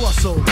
crossover.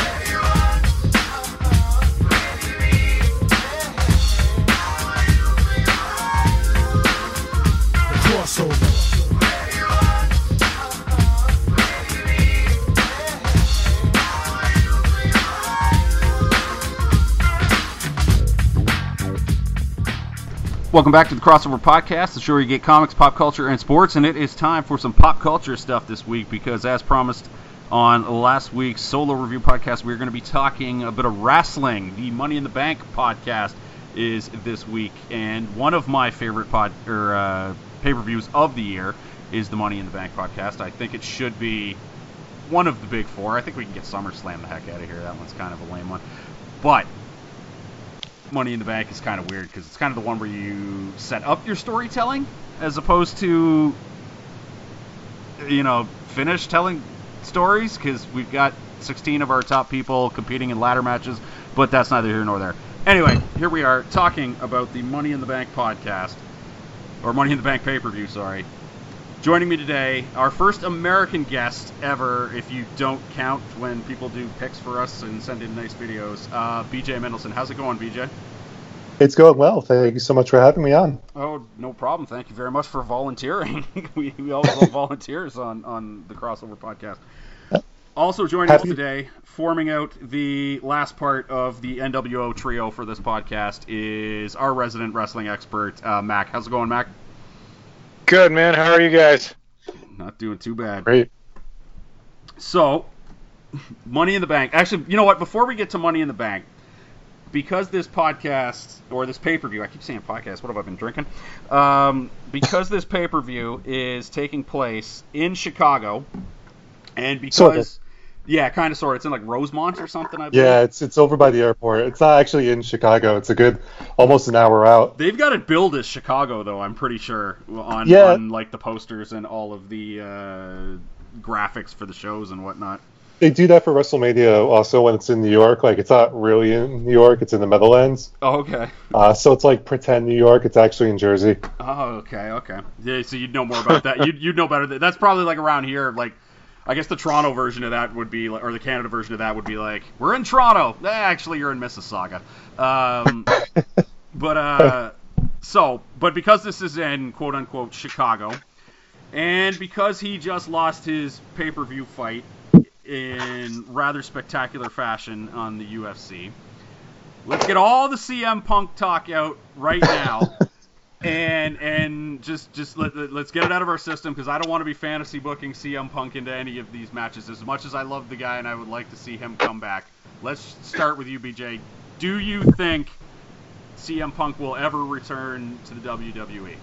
Welcome back to the Crossover Podcast, the show where you get comics, pop culture, and sports. And it is time for some pop culture stuff this week because, as promised on last week's solo review podcast, we're going to be talking a bit of wrestling. The Money in the Bank podcast is this week, and one of my favorite pod or uh, pay per views of the year is the Money in the Bank podcast. I think it should be one of the big four. I think we can get SummerSlam the heck out of here. That one's kind of a lame one, but Money in the Bank is kind of weird because it's kind of the one where you set up your storytelling as opposed to, you know, finish telling stories because we've got 16 of our top people competing in ladder matches, but that's neither here nor there. Anyway, here we are talking about the Money in the Bank podcast, or Money in the Bank pay per view, sorry. Joining me today, our first American guest ever, if you don't count when people do picks for us and send in nice videos, uh, BJ Mendelson. How's it going, BJ? It's going well. Thank you so much for having me on. Oh, no problem. Thank you very much for volunteering. we, we always love volunteers on, on the Crossover podcast. Also joining us today, forming out the last part of the NWO trio for this podcast, is our resident wrestling expert, uh, Mack. How's it going, Mack? Good man. How are you guys? Not doing too bad. Great. So, Money in the Bank. Actually, you know what? Before we get to Money in the Bank, because this podcast or this pay per view, I keep saying podcast. What have I been drinking? Um, because this pay per view is taking place in Chicago, and because Sort of. yeah, kind of sort. of. It's in like Rosemont or something. I believe. Yeah, it's it's over by the airport. It's not actually in Chicago. It's a good almost an hour out. They've got it billed as Chicago, though. I'm pretty sure on Yeah. on like the posters and all of the uh, graphics for the shows and whatnot. They do that for WrestleMania also when it's in New York. Like it's not really in New York. It's in the Meadowlands. Oh, okay. Uh, so it's like pretend New York. It's actually in Jersey. Oh, okay, okay. Yeah, so you'd know more about that. You'd, you'd know better. Than, that's probably like around here. Like, I guess the Toronto version of that would be, like, or the Canada version of that would be like, we're in Toronto. Eh, actually, you're in Mississauga. Um, but uh, so, but because this is in quote unquote Chicago, and because he just lost his pay per view fight in rather spectacular fashion on the UFC, let's get all the CM Punk talk out right now and and just just let, let's get it out of our system because I don't want to be fantasy booking CM Punk into any of these matches. As much as I love the guy and I would like to see him come back, let's start with you, BJ. Do you think CM Punk will ever return to the? WWE?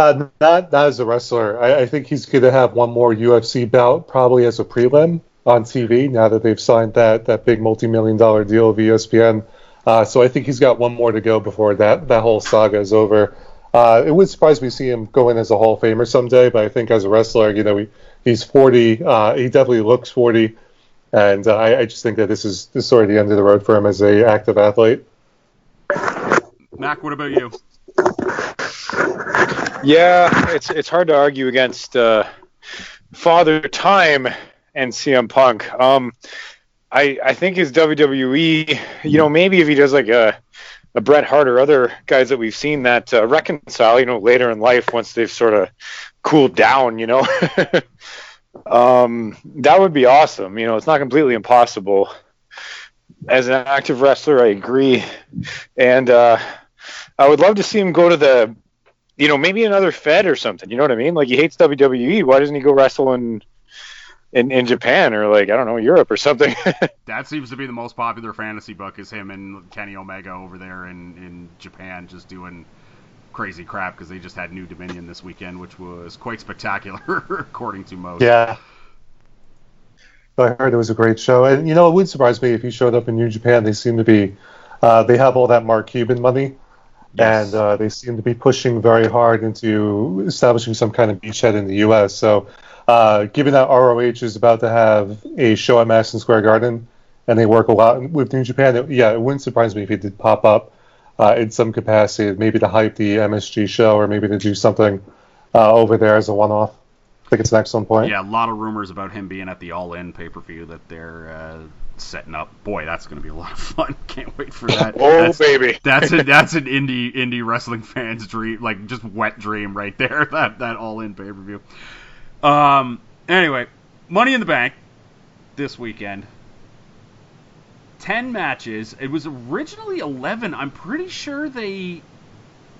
Uh, not not as a wrestler. I, I think he's going to have one more UFC bout, probably as a prelim on TV. Now that they've signed that that big multi million dollar deal with ESPN, uh, so I think he's got one more to go before that that whole saga is over. Uh, it would surprise me to see him go in as a Hall of Famer someday, but I think as a wrestler, you know, he, he's 40. Uh, he definitely looks 40, and uh, I, I just think that this is this is sort of the end of the road for him as a active athlete. Mack, what about you? Yeah, it's it's hard to argue against uh, Father Time and CM Punk. Um, I I think his WWE, you know, maybe if he does like a a Bret Hart or other guys that we've seen that uh, reconcile, you know, later in life once they've sort of cooled down, you know, um, that would be awesome. You know, it's not completely impossible. As an active wrestler, I agree, and uh, I would love to see him go to the you know, maybe another Fed or something. You know what I mean? Like he hates WWE. Why doesn't he go wrestle in in, in Japan or like I don't know Europe or something? That seems to be the most popular fantasy book is him and Kenny Omega over there in, in Japan just doing crazy crap because they just had New Dominion this weekend, which was quite spectacular according to most. Yeah. I heard it was a great show, and you know it would surprise me if he showed up in New Japan. They seem to be, uh, they have all that Mark Cuban money, Yes. and uh, they seem to be pushing very hard into establishing some kind of beachhead in the U.S. So, uh, given that ROH is about to have a show at Madison Square Garden, and they work a lot with New Japan, it, yeah, it wouldn't surprise me if he did pop up uh, in some capacity, maybe to hype the MSG show, or maybe to do something uh, over there as a one-off. I think it's an excellent point. Yeah, a lot of rumors about him being at the All In pay per view that they're uh, setting up. Boy, that's going to be a lot of fun. Can't wait for that. Oh that's, baby. that's a, that's an indie indie wrestling fan's dream, like just wet dream right there. That that All In pay per view. Um. Anyway, Money in the Bank this weekend. 10 matches. It was originally 11. I'm pretty sure they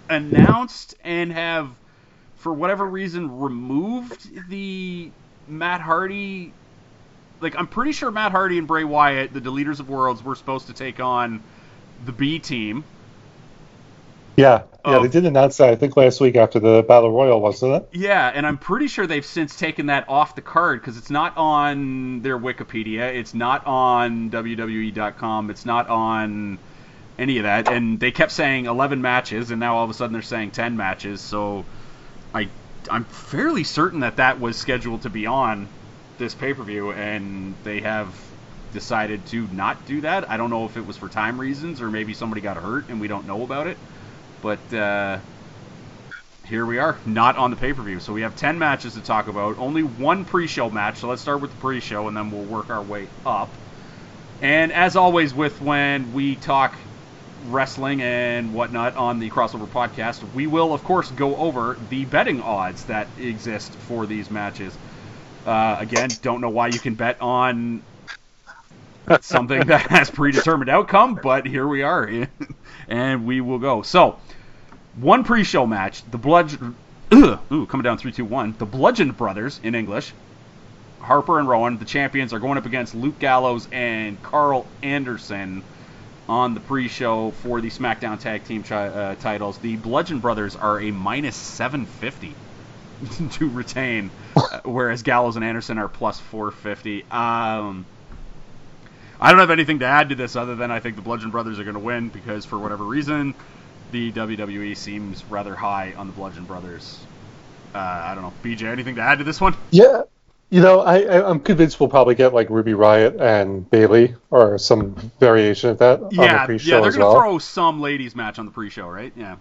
announced and have, for whatever reason, removed the Matt Hardy. Like, I'm pretty sure Matt Hardy and Bray Wyatt, the Deleters of Worlds, were supposed to take on the B team. Yeah, yeah, Oh. they did announce that I think last week after the Battle Royal, wasn't it? Yeah, and I'm pretty sure they've since taken that off the card because it's not on their Wikipedia, it's not on WWE.com, it's not on any of that, and they kept saying 11 matches, and now all of a sudden they're saying 10 matches. So I I'm fairly certain that that was scheduled to be on this pay per view, and they have decided to not do that. I don't know if it was for time reasons or maybe somebody got hurt and we don't know about it, but. Uh, here we are, not on the pay per view. So we have 10 matches to talk about. Only one pre show match. So let's start with the pre show and then we'll work our way up. And as always, with when we talk wrestling and whatnot on the crossover podcast, we will, of course, go over the betting odds that exist for these matches. Uh, again, don't know why you can bet on something that has predetermined outcome, but here we are, and we will go. So, one pre-show match, the Bludgeon, ooh, coming down three, two, one. The Bludgeon Brothers in English, Harper and Rowan, the champions, are going up against Luke Gallows and Carl Anderson on the pre-show for the SmackDown Tag Team uh, titles. The Bludgeon Brothers are a minus 750 to retain, uh, whereas Gallows and Anderson are plus 450. Um, I don't have anything to add to this other than I think the Bludgeon Brothers are going to win because for whatever reason, the WWE seems rather high on the Bludgeon Brothers. Uh, I don't know, BJ, anything to add to this one? Yeah. You know, I, I, I'm convinced we'll probably get like Ruby Riot and Bayley or some variation of that on the Yeah, pre-show yeah, they're as going to well. throw some ladies match on the pre-show, right? Yeah.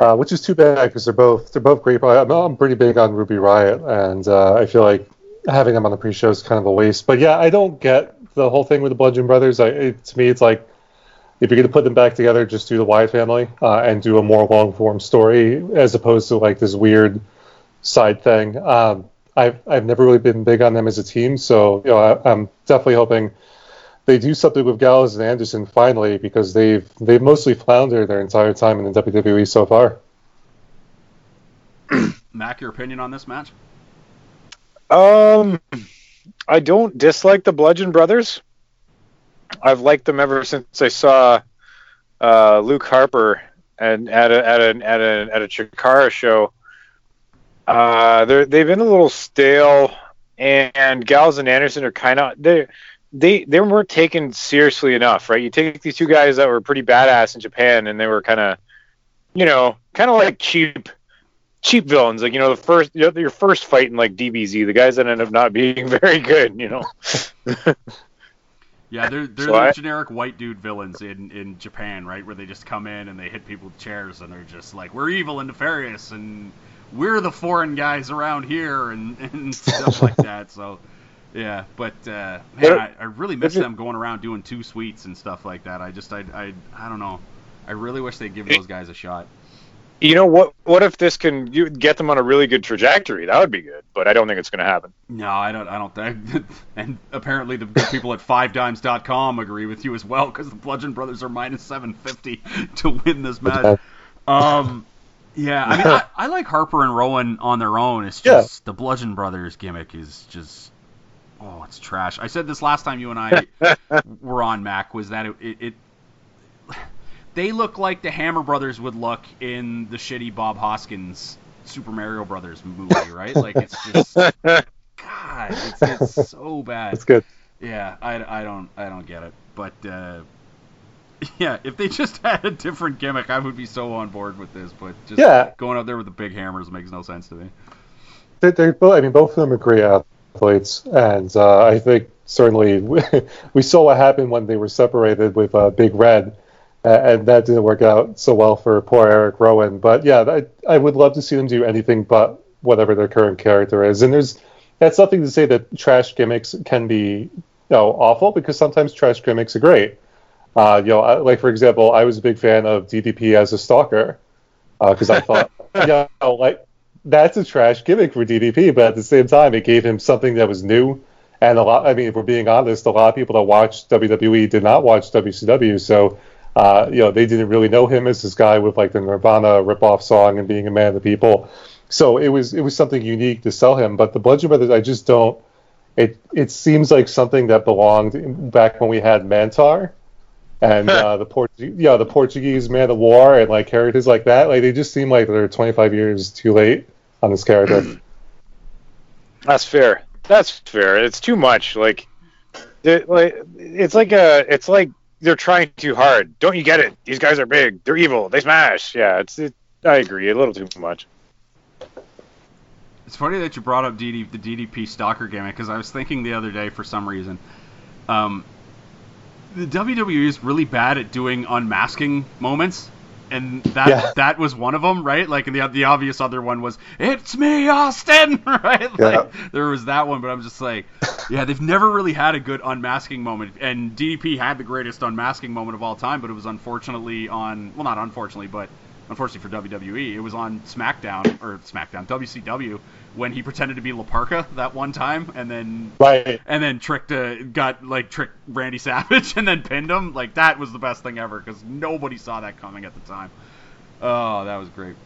Uh, which is too bad because they're both they're both great. I'm, I'm pretty big on Ruby Riot, and uh, I feel like having them on the pre-show is kind of a waste. But yeah, I don't get the whole thing with the Bludgeon Brothers. I, it, to me, it's like if you're going to put them back together, just do the Wyatt family uh, and do a more long-form story as opposed to like this weird side thing. Um, I've I've never really been big on them as a team, so you know I, I'm definitely hoping they do something with Gallows and Anderson finally because they've they've mostly floundered their entire time in the WWE so far. Mack, your opinion on this match? Um, I don't dislike the Bludgeon Brothers. I've liked them ever since I saw uh, Luke Harper and at a at a at a at a Chikara show. Uh, they're they've been a little stale, and Gals and Anderson are kind of they they they weren't taken seriously enough, right? You take these two guys that were pretty badass in Japan, and they were kind of, you know, kind of like cheap cheap villains. Like you know, the first you know, your first fight in like DBZ, the guys that end up not being very good. You know. Yeah, they're they're So the I- generic white dude villains in, in Japan, right? Where they just come in and they hit people with chairs and they're just like, we're evil and nefarious and we're the foreign guys around here and, and stuff like that. So, yeah, but uh, man, I, I really miss them going around doing Too Sweets and stuff like that. I just I I, I don't know. I really wish they'd give those guys a shot. You know what? What if this can you get them on a really good trajectory? That would be good, but I don't think it's going to happen. No, I don't. I don't think. and apparently, the people at FiveDimes.com agree with you as well, because the Bludgeon Brothers are minus 750 to win this match. Um, yeah, I mean, I, I like Harper and Rowan on their own. It's Yeah. just the Bludgeon Brothers gimmick is just, oh, it's trash. I said this last time you and I were on Mack was that it, it, it they look like the Hammer Brothers would look in the shitty Bob Hoskins Super Mario Brothers movie, right? Like it's just God, it's, it's so bad. It's good. Yeah, I, I don't I don't get it, but uh, yeah, if they just had a different gimmick, I would be so on board with this. But just Yeah. going out there with the big hammers makes no sense to me. They're both, I mean, both of them agree. great athletes, and uh, I think certainly we saw what happened when they were separated with uh, Big Red, uh, and that didn't work out so well for poor Eric Rowan. But yeah, I, I would love to see them do anything but whatever their current character is. And there's that's nothing to say that trash gimmicks can be you know awful because sometimes trash gimmicks are great. Uh, you know, I- like for example, I was a big fan of DDP as a stalker because I thought, you know, like that's a trash gimmick for DDP, but at the same time, it gave him something that was new. And a lot, I mean, if we're being honest, a lot of people that watched WWE did not watch WCW, so uh, you know they didn't really know him as this guy with like the Nirvana ripoff song and being a man of the people. So it was it was something unique to sell him. But the Bludgeon Brothers, I just don't. It it seems like something that belonged back when we had Mantaur and uh, the Port, yeah, the Portuguese man of war and like characters like that. Like they just seem like they're 25 years too late on this character. That's fair. That's fair. It's too much. Like, it, like it's like a, it's like they're trying too hard. Don't you get it? These guys are big. They're evil. They smash. Yeah, it's. It, I agree. A little too much. It's funny that you brought up DD, the DDP stalker gimmick because I was thinking the other day for some reason, um, the WWE is really bad at doing unmasking moments, and that Yeah. that was one of them, right? Like, the the obvious other one was "It's me, Austin," right? Like, there was that one, but I'm just like, yeah, they've never really had a good unmasking moment, and DDP had the greatest unmasking moment of all time, but it was unfortunately on, well, not unfortunately, but unfortunately for WWE, it was on SmackDown or SmackDown WCW when he pretended to be La Parka that one time, and then Right. and then tricked uh, got like tricked Randy Savage and then pinned him. Like that was the best thing ever because nobody saw that coming at the time. Oh, that was great.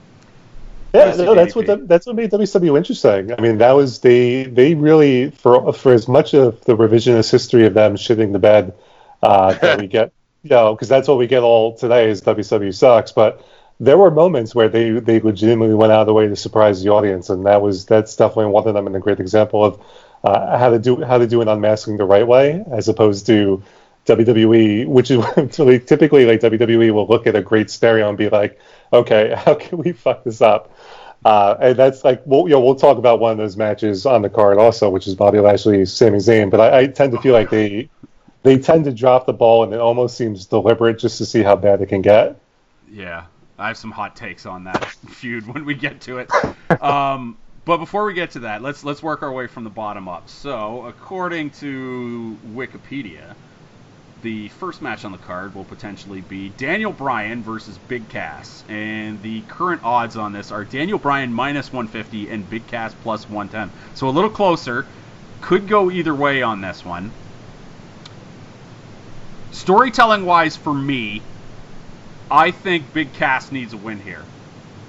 Yeah, no, that's what that's what made WCW interesting. I mean, that was they they really for for as much of the revisionist history of them shitting the bed uh, that we get, you know, because that's what we get all today is WCW sucks. But there were moments where they they legitimately went out of the way to surprise the audience, and that was that's definitely one of them and a great example of uh, how to do how to do an unmasking the right way as opposed to WWE, which is really typically like WWE will look at a great stereo and be like, okay, how can we fuck this up? Uh, and that's like we'll, you know, we'll talk about one of those matches on the card also, which is Bobby Lashley, Sami Zayn. But I, I tend to feel like they they tend to drop the ball, and it almost seems deliberate just to see how bad it can get. Yeah, I have some hot takes on that feud when we get to it. Um, but before we get to that, let's let's work our way from the bottom up. So, according to Wikipedia, the first match on the card will potentially be Daniel Bryan versus Big Cass, and the current odds on this are Daniel Bryan minus 150 and Big Cass plus 110. So a little closer. Could go either way on this one. Storytelling wise, for me, I think Big Cass needs a win here.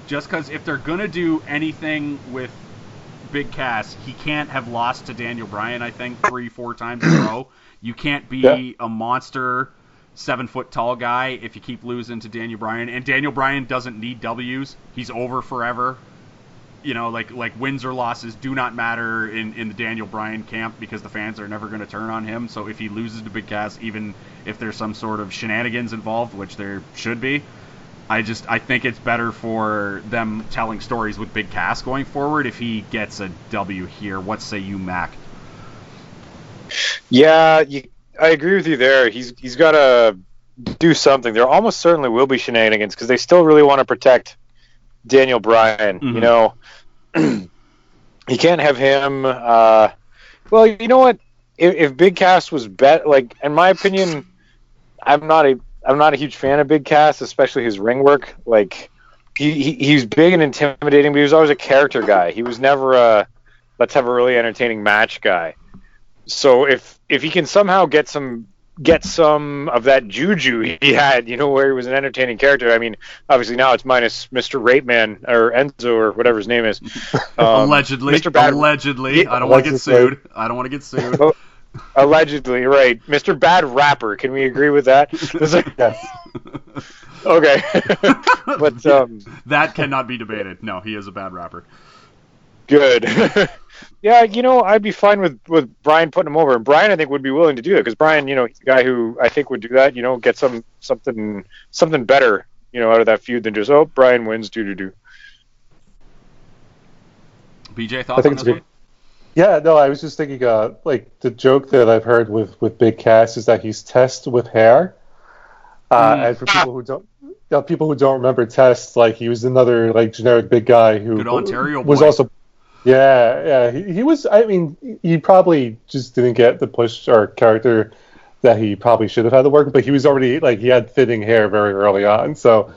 Just because if they're going to do anything with Big Cass, he can't have lost to Daniel Bryan, I think, three, four times in a row. You can't be Yeah. a monster, seven foot tall guy if you keep losing to Daniel Bryan. And Daniel Bryan doesn't need W's. He's over forever. You know, like like wins or losses do not matter in, in the Daniel Bryan camp because the fans are never going to turn on him. So if he loses to Big Cass, even if there's some sort of shenanigans involved, which there should be, I just I think it's better for them telling stories with Big Cass going forward if he gets a W here. What say you, Mack? Yeah, you, I agree with you there. He's he's got to do something. There almost certainly will be shenanigans because they still really want to protect Daniel Bryan. Mhm. You know, you can't have him. Uh, well, you know what? If, if Big Cass was bet, like in my opinion, I'm not a I'm not a huge fan of Big Cass, especially his ring work. Like he, he he's big and intimidating, but he was always a character guy. He was never a let's have a really entertaining match guy. So if if he can somehow get some get some of that juju he had, you know, where he was an entertaining character. I mean, obviously now it's minus Mr. Rape Man or Enzo or whatever his name is. Um, allegedly, Mr. Bad, allegedly. Yeah, I don't want to get sued. I don't want to get sued. Oh. allegedly, right? Mr. Bad Rapper. Can we agree with that? Yes. okay, but um, that cannot be debated. No, he is a bad rapper. good. Yeah, you know, I'd be fine with with Bryan putting him over, and Bryan I think would be willing to do that because Bryan, you know, he's a guy who I think would do that. You know, get some something something better, you know, out of that feud than just oh Bryan wins, do do do. BJ I thoughts on think this it's good. one? Yeah, no, I was just thinking, uh, like the joke that I've heard with with Big Cass is that he's Test with hair. Uh, Mm. And for people who don't, you know, people who don't remember Test, like he was another like generic big guy who Good Ontario was boy. also, Yeah, yeah. He, he was. I mean, he probably just didn't get the push or character that he probably should have had to work. But he was already like he had fitting hair very early on. So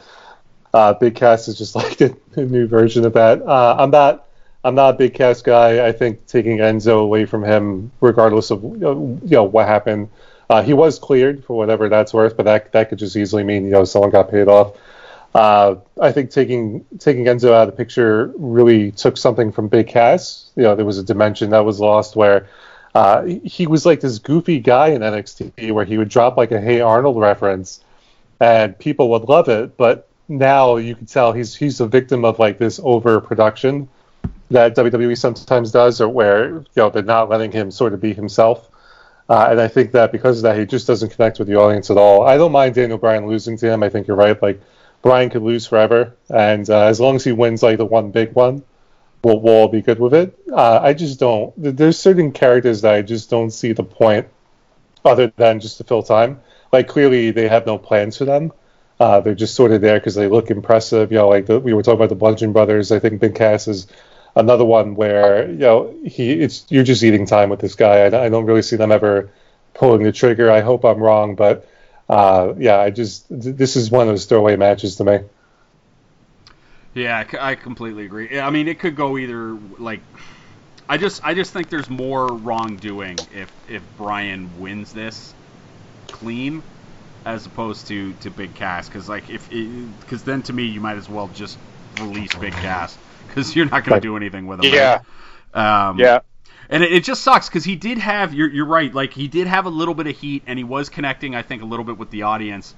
uh, Big Cass is just like the, new version of that. Uh, I'm not. I'm not a Big Cass guy. I think taking Enzo away from him, regardless of you know what happened, uh, he was cleared for whatever that's worth. But that that could just easily mean you know someone got paid off. Uh, I think taking taking Enzo out of the picture really took something from Big Cass. You know, there was a dimension that was lost where uh, he was like this goofy guy in NXT where he would drop like a Hey Arnold reference, and people would love it. But now you can tell he's he's a victim of like this overproduction that WWE sometimes does, or where you know they're not letting him sort of be himself. Uh, and I think that because of that, he just doesn't connect with the audience at all. I don't mind Daniel Bryan losing to him. I think you're right. Like Bryan could lose forever, and uh, as long as he wins like the one big one, we'll, we'll all be good with it. Uh, I just don't. There's certain characters that I just don't see the point, other than just to fill time. Like clearly they have no plans for them. Uh, they're just sort of there because they look impressive. You know, like the, we were talking about the Bludgeon Brothers. I think Big Cass is another one where you know he it's you're just eating time with this guy. I, I don't really see them ever pulling the trigger. I hope I'm wrong, but uh, yeah, I just this is one of those throwaway matches to me. Yeah, I completely agree. I mean, it could go either like. I just I just think there's more wrongdoing if if Bryan wins this clean as opposed to to Big Cass because like if because then to me you might as well just release Big Cass because you're not going Right. to do anything with him. Yeah, right? Um, yeah. And it, it just sucks because he did have you're you're right like he did have a little bit of heat and he was connecting I think a little bit with the audience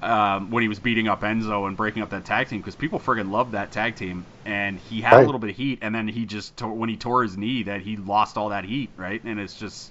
um, when he was beating up Enzo and breaking up that tag team because people friggin' loved that tag team. And he had a little bit of heat and then he just tore, when he tore his knee that he lost all that heat right? And it's just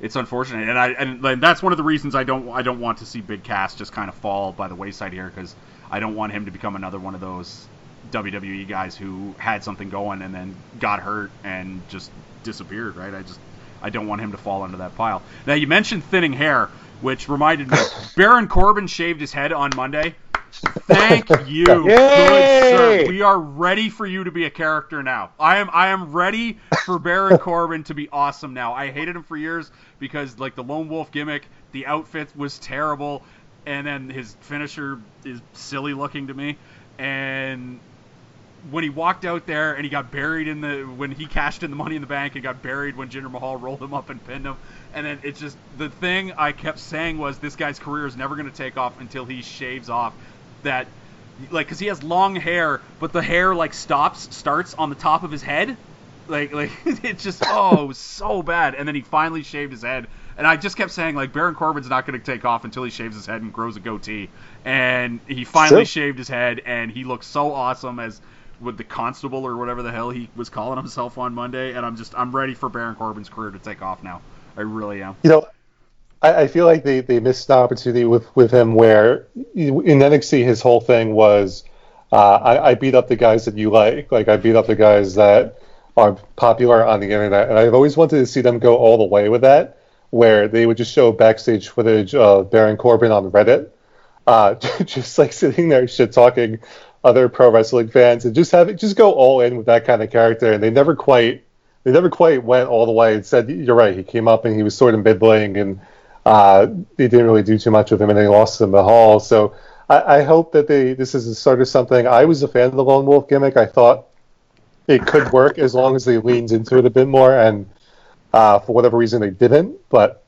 it's unfortunate. And I and like, that's one of the reasons I don't I don't want to see Big Cass just kind of fall by the wayside here because I don't want him to become another one of those WWE guys who had something going and then got hurt and just disappeared, right? I just I don't want him to fall into that pile. Now you mentioned thinning hair, which reminded me Baron Corbin shaved his head on Monday. Thank you, good sir. We are ready for you to be a character now. I am I am ready for Baron Corbin to be awesome now. I hated him for years because like the lone wolf gimmick, the outfit was terrible, and then his finisher is silly looking to me. And when he walked out there and he got buried in the when he cashed in the money in the bank and got buried when Jinder Mahal rolled him up and pinned him. And then it's just the thing I kept saying was this guy's career is never going to take off until he shaves off that like cuz he has long hair but the hair like stops starts on the top of his head. Like like it's just oh it so bad. And then he finally shaved his head. And I just kept saying like Baron Corbin's not going to take off until he shaves his head and grows a goatee. And he finally Sure. shaved his head and he looks so awesome as with the constable or whatever the hell he was calling himself on Monday and I'm just I'm ready for Baron Corbin's career to take off now I really am You know, I, I feel like they, they missed an opportunity with, with him where in NXT his whole thing was uh, I, I beat up the guys that you like. Like I beat up the guys that are popular on the internet, and I've always wanted to see them go all the way with that, where they would just show backstage footage of Baron Corbin on Reddit, uh, just like sitting there shit talking other pro wrestling fans, and just have it just go all in with that kind of character. And they never quite they never quite went all the way and said you're right. He came up and he was sort of middling, and uh, they didn't really do too much with him, and they lost him the hall. So I, I hope that they this is the start of something. I was a fan of the lone wolf gimmick. I thought it could work as long as they leaned into it a bit more, and uh, for whatever reason they didn't. But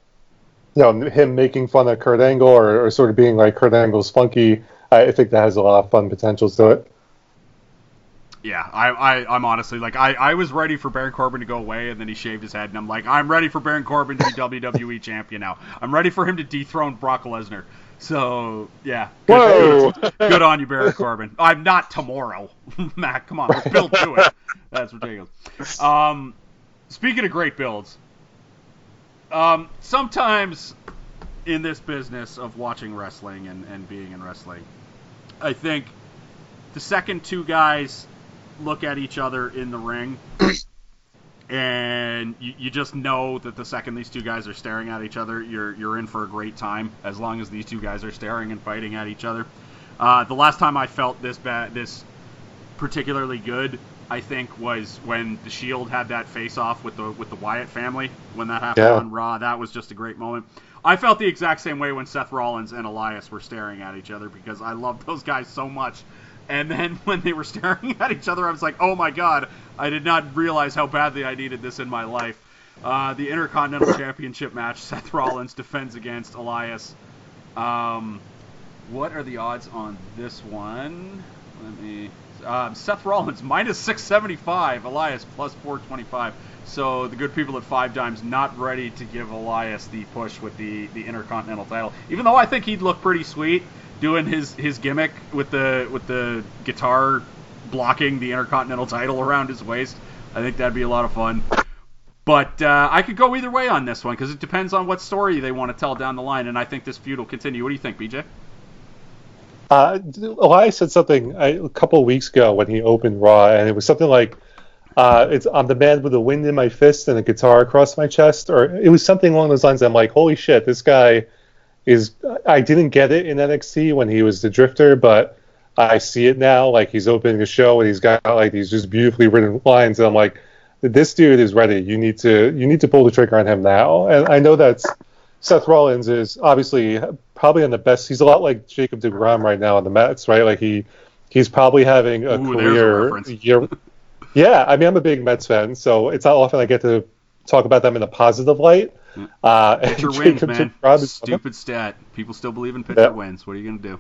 you know, him making fun of Kurt Angle or, or sort of being like Kurt Angle's funky, I, think that has a lot of fun potentials to it. Yeah, I, I, I'm honestly like I, I was ready for Baron Corbin to go away, and then he shaved his head, and I'm like, I'm ready for Baron Corbin to be WWE champion now. I'm ready for him to dethrone Brock Lesnar. So yeah, good, good, good on you, Baron Corbin. I'm not tomorrow, Mack. Come on, let's build to it. That's ridiculous. Um, speaking of great builds, um, sometimes in this business of watching wrestling and, and being in wrestling, I think the second two guys look at each other in the ring and you, you just know that the second these two guys are staring at each other you're you're in for a great time as long as these two guys are staring and fighting at each other uh, the last time I felt this bad this particularly good I think was when the Shield had that face off with the with the Wyatt family when that happened Yeah. on Raw. That was just a great moment. I felt the exact same way when Seth Rollins and Elias were staring at each other because I love those guys so much. And then when they were staring at each other, I was like, oh my god, I did not realize how badly I needed this in my life. Uh, the Intercontinental Championship match, Seth Rollins defends against Elias. Um, what are the odds on this one? Let me. Um, Seth Rollins minus 675, Elias plus 425. So the good people at Five Dimes not ready to give Elias the push with the, the Intercontinental title, even though I think he'd look pretty sweet doing his, his gimmick with the with the guitar blocking the Intercontinental title around his waist. I think that'd be a lot of fun. But uh, I could go either way on this one because it depends on what story they want to tell down the line, and I think this feud will continue. What do you think, BJ? Uh, Elias said something uh, a couple weeks ago when he opened Raw, and it was something like, uh, "It's I'm the man with the wind in my fist and a guitar across my chest," or it was something along those lines. I'm like, "Holy shit, this guy is." I didn't get it in NXT when he was the Drifter, but I see it now. Like he's opening a show and he's got like these just beautifully written lines, and I'm like, "This dude is ready. You need to you need to pull the trigger on him now." And I know that's Seth Rollins is obviously probably on the best. He's a lot like Jacob deGrom right now on the Mets, right? Like he he's probably having a Ooh, there's a career year. Yeah, I mean I'm a big Mets fan, so it's not often I get to talk about them in a positive light. Uh, Pitcher wins, man. Stupid stat. People still believe in pitcher Yeah. wins. What are you gonna do?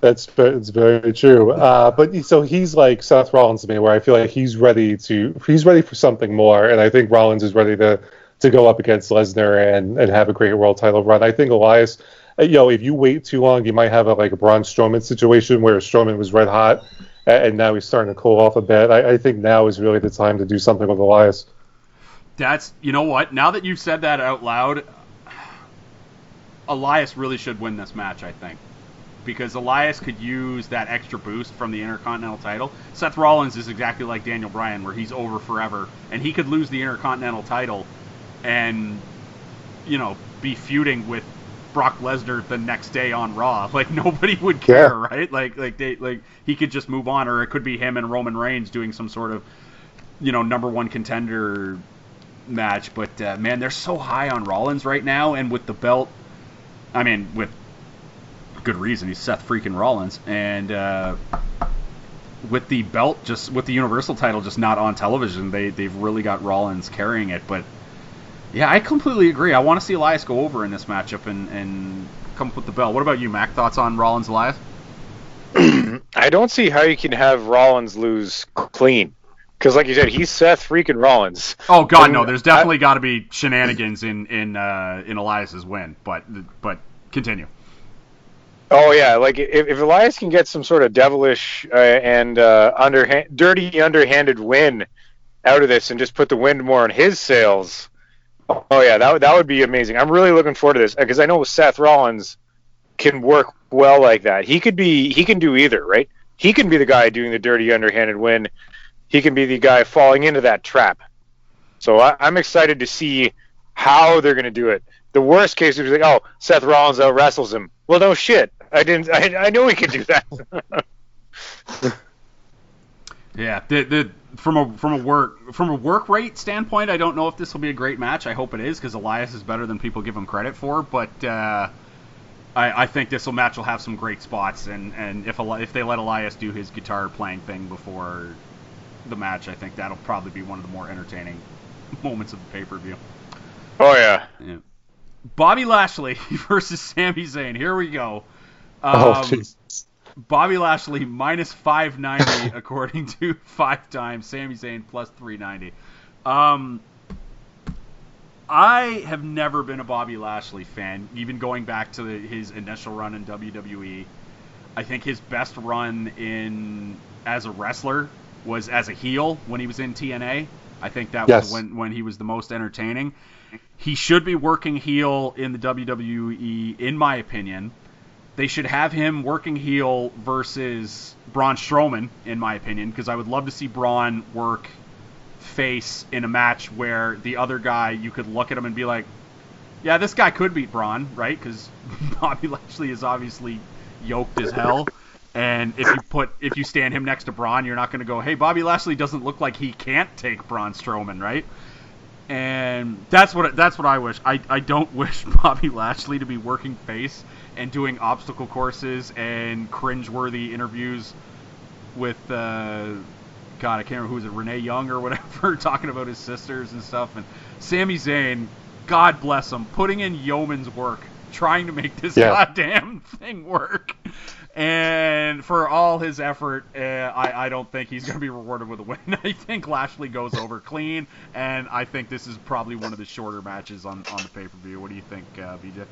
That's it's very true. Uh, but so he's like Seth Rollins to me, where I feel like he's ready to he's ready for something more, and I think Rollins is ready to to go up against Lesnar and and have a great world title run. I think Elias, Uh, you know, if you wait too long, you might have a like a Braun Strowman situation where Strowman was red hot, and now he's starting to cool off a bit. I, I think now is really the time to do something with Elias. That's you know what? Now that you've said that out loud, Elias really should win this match. I think because Elias could use that extra boost from the Intercontinental title. Seth Rollins is exactly like Daniel Bryan, where he's over forever, and he could lose the Intercontinental title, and you know be feuding with Brock Lesnar the next day on Raw. Like nobody would care, Yeah. right? Like like they like he could just move on, or it could be him and Roman Reigns doing some sort of you know number one contender match. But uh, man, they're so high on Rollins right now, and with the belt, I mean with good reason. He's Seth freaking Rollins, and uh, with the belt just with the Universal title just not on television, they they've really got Rollins carrying it. But yeah, I completely agree. I want to see Elias go over in this matchup and and come up with the belt. What about you, Mack? Thoughts on Rollins Elias? I don't see how you can have Rollins lose clean. Because, like you said, he's Seth freaking Rollins. Oh God, And no. There's definitely got to be shenanigans in in uh, in Elias's win. But but continue. Oh yeah, like if, if Elias can get some sort of devilish uh, and uh, underhand, dirty, underhanded win out of this, and just put the wind more on his sails. Oh yeah, that that would be amazing. I'm really looking forward to this because I know Seth Rollins can work well like that. He could be he can do either, right? He can be the guy doing the dirty, underhanded win. He can be the guy falling into that trap. So I, I'm excited to see how they're going to do it. The worst case is like, oh, Seth Rollins out wrestles him. Well, no shit. I didn't. I, I knew he could do that. Yeah, the, the from a from a work from a work rate standpoint, I don't know if this will be a great match. I hope it is because Elias is better than people give him credit for. But uh, I, I think this will match will have some great spots, and, and if if they let Elias do his guitar playing thing before the match, I think that'll probably be one of the more entertaining moments of the pay per view. oh yeah. Yeah. Bobby Lashley versus Sami Zayn. Here we go. Oh, Um, jeez. Bobby Lashley minus 590 according to Five Dimes. Sami Zayn plus 390. Um, I have never been a Bobby Lashley fan, even going back to the, his initial run in WWE. I think his best run in as a wrestler was as a heel when he was in TNA. I think that Yes. was when when he was the most entertaining. He should be working heel in the WWE, in my opinion. They should have him working heel versus Braun Strowman, in my opinion, because I would love to see Braun work face in a match where the other guy, you could look at him and be like, yeah, this guy could beat Braun, right? Because Bobby Lashley is obviously yoked as hell. And if you put if you stand him next to Braun, you're not going to go, "Hey, Bobby Lashley doesn't look like he can't take Braun Strowman, right?" And that's what that's what I wish. I, I don't wish Bobby Lashley to be working face and doing obstacle courses and cringeworthy interviews with uh, God, I can't remember who was it, Renee Young or whatever, talking about his sisters and stuff. And Sami Zayn, God bless him, putting in yeoman's work, trying to make this Yeah. goddamn thing work. And for all his effort, uh, I, I don't think he's going to be rewarded with a win. I think Lashley goes over clean, and I think this is probably one of the shorter matches on, on the pay per view. What do you think, uh, BJ?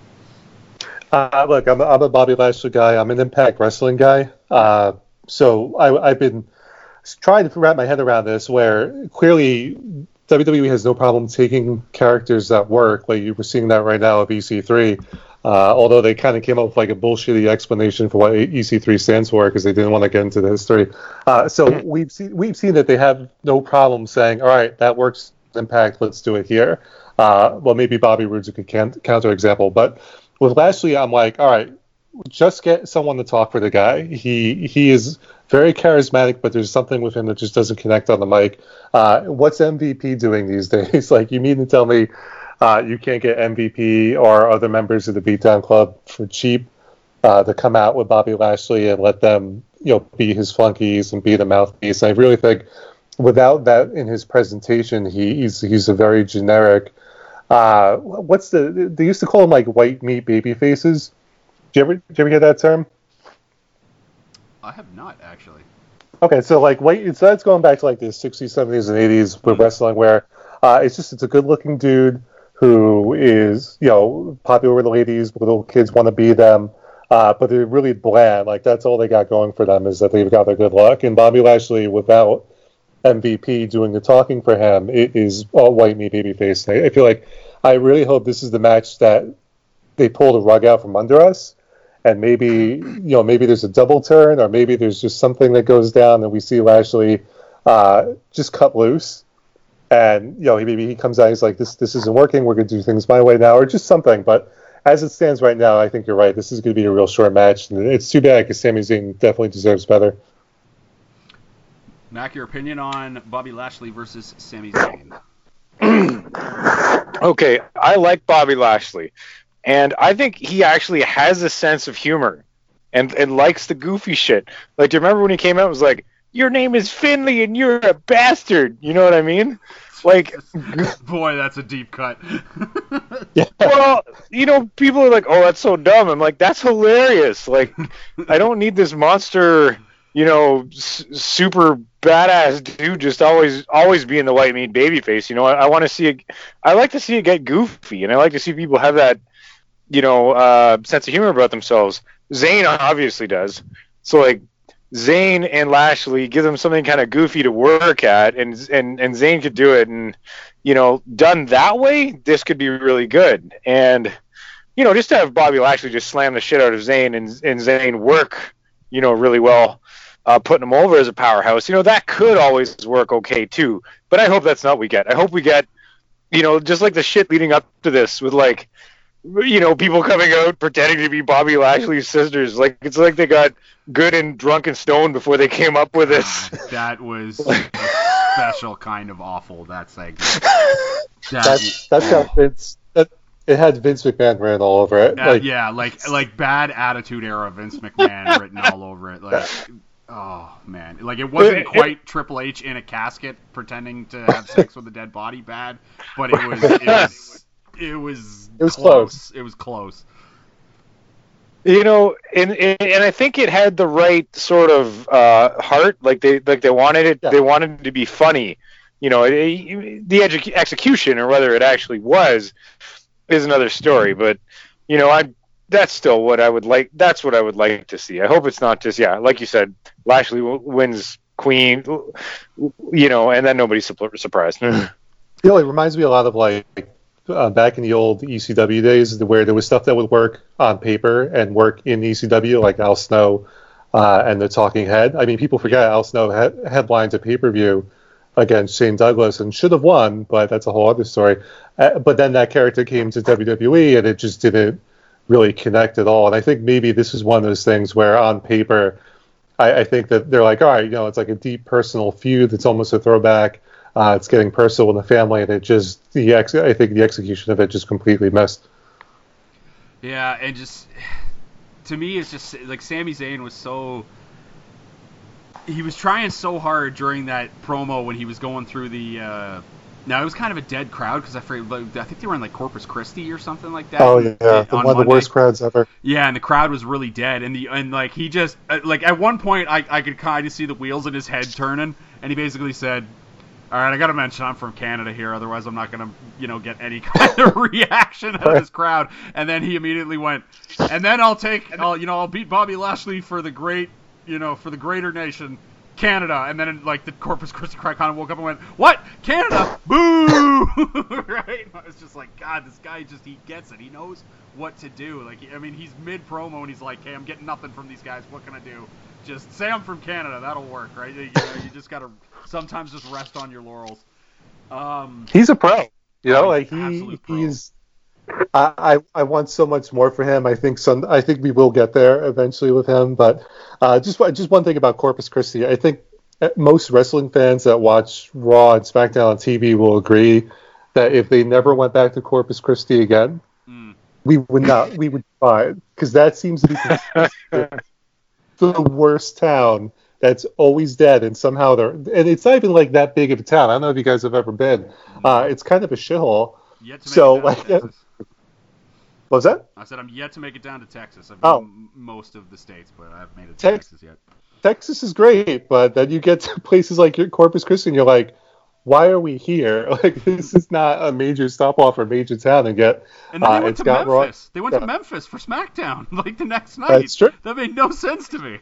Uh, look, I'm a, I'm a Bobby Lashley guy. I'm an Impact Wrestling guy. Uh, so I, I've been trying to wrap my head around this, where clearly WWE has no problem taking characters that work. Like you were seeing that right now of EC3. Uh, although they kind of came up with like a bullshitty explanation for what EC3 stands for because they didn't want to get into the history. Uh, so we've seen we've seen that they have no problem saying, "All right, that works. Impact. Let's do it here." Uh, well, maybe Bobby Roode's a good can- counter example, but with Lashley, I'm like, all right, just get someone to talk for the guy. He he is very charismatic, but there's something with him that just doesn't connect on the mic. Uh, what's MVP doing these days? like, you mean to tell me uh, you can't get MVP or other members of the Beatdown Club for cheap uh, to come out with Bobby Lashley and let them, you know, be his flunkies and be the mouthpiece? I really think without that in his presentation, he, he's he's a very generic. Uh, what's the? They used to call them like white meat baby faces. Did you ever, did you ever hear that term? I have not actually. Okay, so like white, so that's going back to like the 60s, 70s, and 80s with wrestling, where uh, it's just it's a good-looking dude who is you know popular with the ladies, little kids want to be them, uh, but they're really bland. Like that's all they got going for them is that they've got their good luck. And Bobby Lashley, without MVP doing the talking for him, it is all white meat babyface. I, I feel like I really hope this is the match that they pull the rug out from under us and maybe you know maybe there's a double turn or maybe there's just something that goes down and we see Lashley uh, just cut loose. And you know he, maybe he comes out he's like this this isn't working we're to do things my way now or just something. But as it stands right now I think you're right this is to be a real short match and it's too bad because Sami Zayn definitely deserves better Mack, your opinion on Bobby Lashley versus Sami Zayn? Okay, I like Bobby Lashley, and I think he actually has a sense of humor, and and likes the goofy shit. Like, do you remember when he came out? and Was like, "Your name is Finlay, and you're a bastard." You know what I mean? Like, Boy, that's a deep cut. yeah well, you know, people are like, "Oh, that's so dumb." I'm like, "That's hilarious." Like, I don't need this monster, you know, s- super badass dude just always always being the white meat baby face. You know, I, I want to see it. I like to see it get goofy, and I like to see people have that, you know, uh, sense of humor about themselves. Zayn obviously does. So like. Zayn and Lashley give them something kind of goofy to work at, and and and Zayn could do it, and you know, done that way, this could be really good. And you know, just to have Bobby Lashley just slam the shit out of Zayn and and Zayn work, you know, really well, uh, putting him over as a powerhouse, you know, that could always work okay too. But I hope that's not what we get. I hope we get, you know, just like the shit leading up to this with like, you know, people coming out pretending to be Bobby Lashley's sisters. Like it's like they got good and drunk and stoned before they came up with this. God, that was a special kind of awful. That segment. That, that's that's got Vince that, it had Vince McMahon written all over it uh, like yeah, like like bad attitude era Vince McMahon written all over it. Like, oh man, like it wasn't quite Triple H in a casket pretending to have sex with a dead body bad, but it was it was it was, It was close. It was close. You know, and, and and I think it had the right sort of uh, heart. Like they like they wanted it. Yeah. They wanted it to be funny. You know, it, the edu- execution or whether it actually was is another story. But you know, I that's still what I would like. That's what I would like to see. I hope it's not just yeah, like you said, Lashley w- wins Queen. You know, and then nobody's supp- surprised. You know, it reminds me a lot of like uh, back in the old ECW days, where there was stuff that would work on paper and work in ECW, like Al Snow uh, and the Talking Head. I mean, people forget Al Snow had headlines a pay per view against Shane Douglas and should have won, but that's a whole other story. Uh, but then that character came to WWE and it just didn't really connect at all. And I think maybe this is one of those things where on paper I, I think that they're like, all right, you know, it's like a deep personal feud. It's almost a throwback. Uh, it's getting personal in the family, and it just the ex- I think the execution of it just completely messed. Yeah, and just to me, it's just like Sami Zayn was so. He was trying so hard during that promo when he was going through the. Uh, now it was kind of a dead crowd because I forget, like, I think they were in like Corpus Christi or something like that. Oh yeah, on one of the worst crowds ever. Yeah, and the crowd was really dead, and the and like he just uh, like at one point I I could kind of see the wheels in his head turning, and he basically said, "All right, I got to mention I'm from Canada here, otherwise I'm not gonna you know get any kind of reaction out of this crowd." And then he immediately went, "And then I'll take, I'll you know I'll beat Bobby Lashley for the great you know for the greater nation." Canada, and then like the Corpus Christi crowd kind of woke up and went, "What? Canada? Boo!" right? I was just like, God, this guy just he gets it. He knows what to do. Like, I mean, he's mid promo and he's like, "Hey, I'm getting nothing from these guys. What can I do? Just say I'm from Canada. That'll work, right? You, know, you just gotta sometimes just rest on your laurels." Um, He's a pro. You know, Oh, like he he's. I, I want so much more for him. I think some. I think we will get there eventually with him. But uh, just one- just one thing about Corpus Christi. I think uh, most wrestling fans that watch Raw and SmackDown on TV will agree that if they never went back to Corpus Christi again, Mm. we would not. We would fine because that seems to be the worst town that's always dead, and somehow they're. And it's not even like that big of a town. I don't know if you guys have ever been. Uh, it's kind of a shithole. yet to make So, like. What was that? I said I'm yet to make it down to Texas. I've Oh. most of the states, but I haven't made it to Tex- Texas yet. Texas is great, but then you get to places like your Corpus Christi, and you're like, why are we here? Like this is not a major stop off or major town, and yet And then they uh, went it's to got Memphis. Raw- They went to Memphis for SmackDown, like the next night. That's true. That made no sense to me.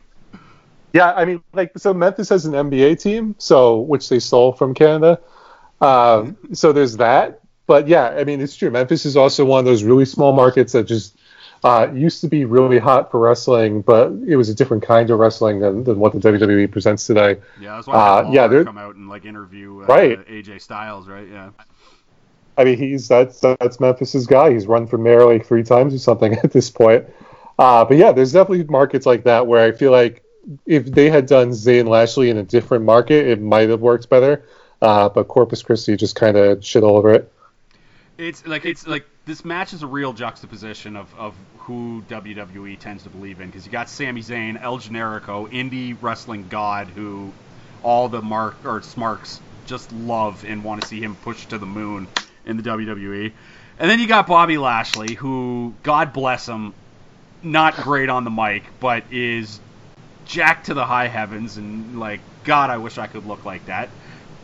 Yeah, I mean, like, so Memphis has an NBA team, so which they stole from Canada. Um, so there's that. But yeah, I mean, it's true. Memphis is also one of those really small markets that just uh, used to be really hot for wrestling, but it was a different kind of wrestling than, than what the WWE presents today. Yeah, that's why Uh, yeah, there- come out and like interview uh, Right. AJ Styles, right? Yeah. I mean, he's that's that's Memphis's guy. He's run for mayor like three times or something at this point. Uh, but yeah, there's definitely markets like that where I feel like if they had done Zayn Lashley in a different market, it might have worked better. Uh, but Corpus Christi just kind of shit all over it. It's like it's like this match is a real juxtaposition of, of who WWE tends to believe in because you got Sami Zayn, El Generico, indie wrestling god who all the mark or smarks just love and want to see him pushed to the moon in the WWE. And then you got Bobby Lashley who God bless him, not great on the mic, but is jacked to the high heavens and like God, I wish I could look like that,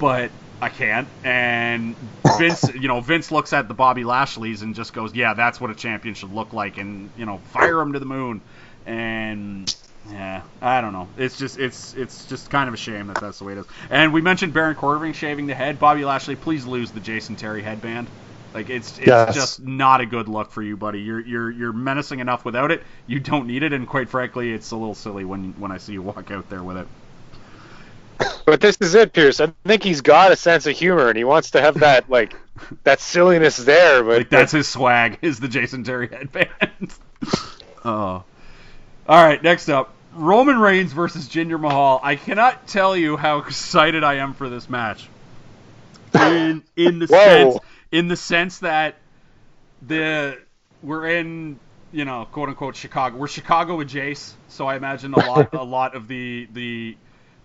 but I can't. And Vince, you know, Vince looks at the Bobby Lashley's and just goes, "Yeah, that's what a champion should look like," and you know, fire him to the moon. And yeah, I don't know. It's just it's it's just kind of a shame that that's the way it is. And we mentioned Baron Corbin shaving the head. Bobby Lashley, please lose the Jason Terry headband. Like it's it's Yes. just not a good look for you, buddy. You're you're you're menacing enough without it. You don't need it, and quite frankly, it's a little silly when when I see you walk out there with it. But this is it, Pierce. I think he's got a sense of humor, and he wants to have that like that silliness there. But Like that's his swag is the Jason Terry headband. oh. All right, next up, Roman Reigns versus Jinder Mahal. I cannot tell you how excited I am for this match. In in the sense in the sense that the we're in you know quote unquote Chicago. We're Chicago with Jace, so I imagine a lot a lot of the the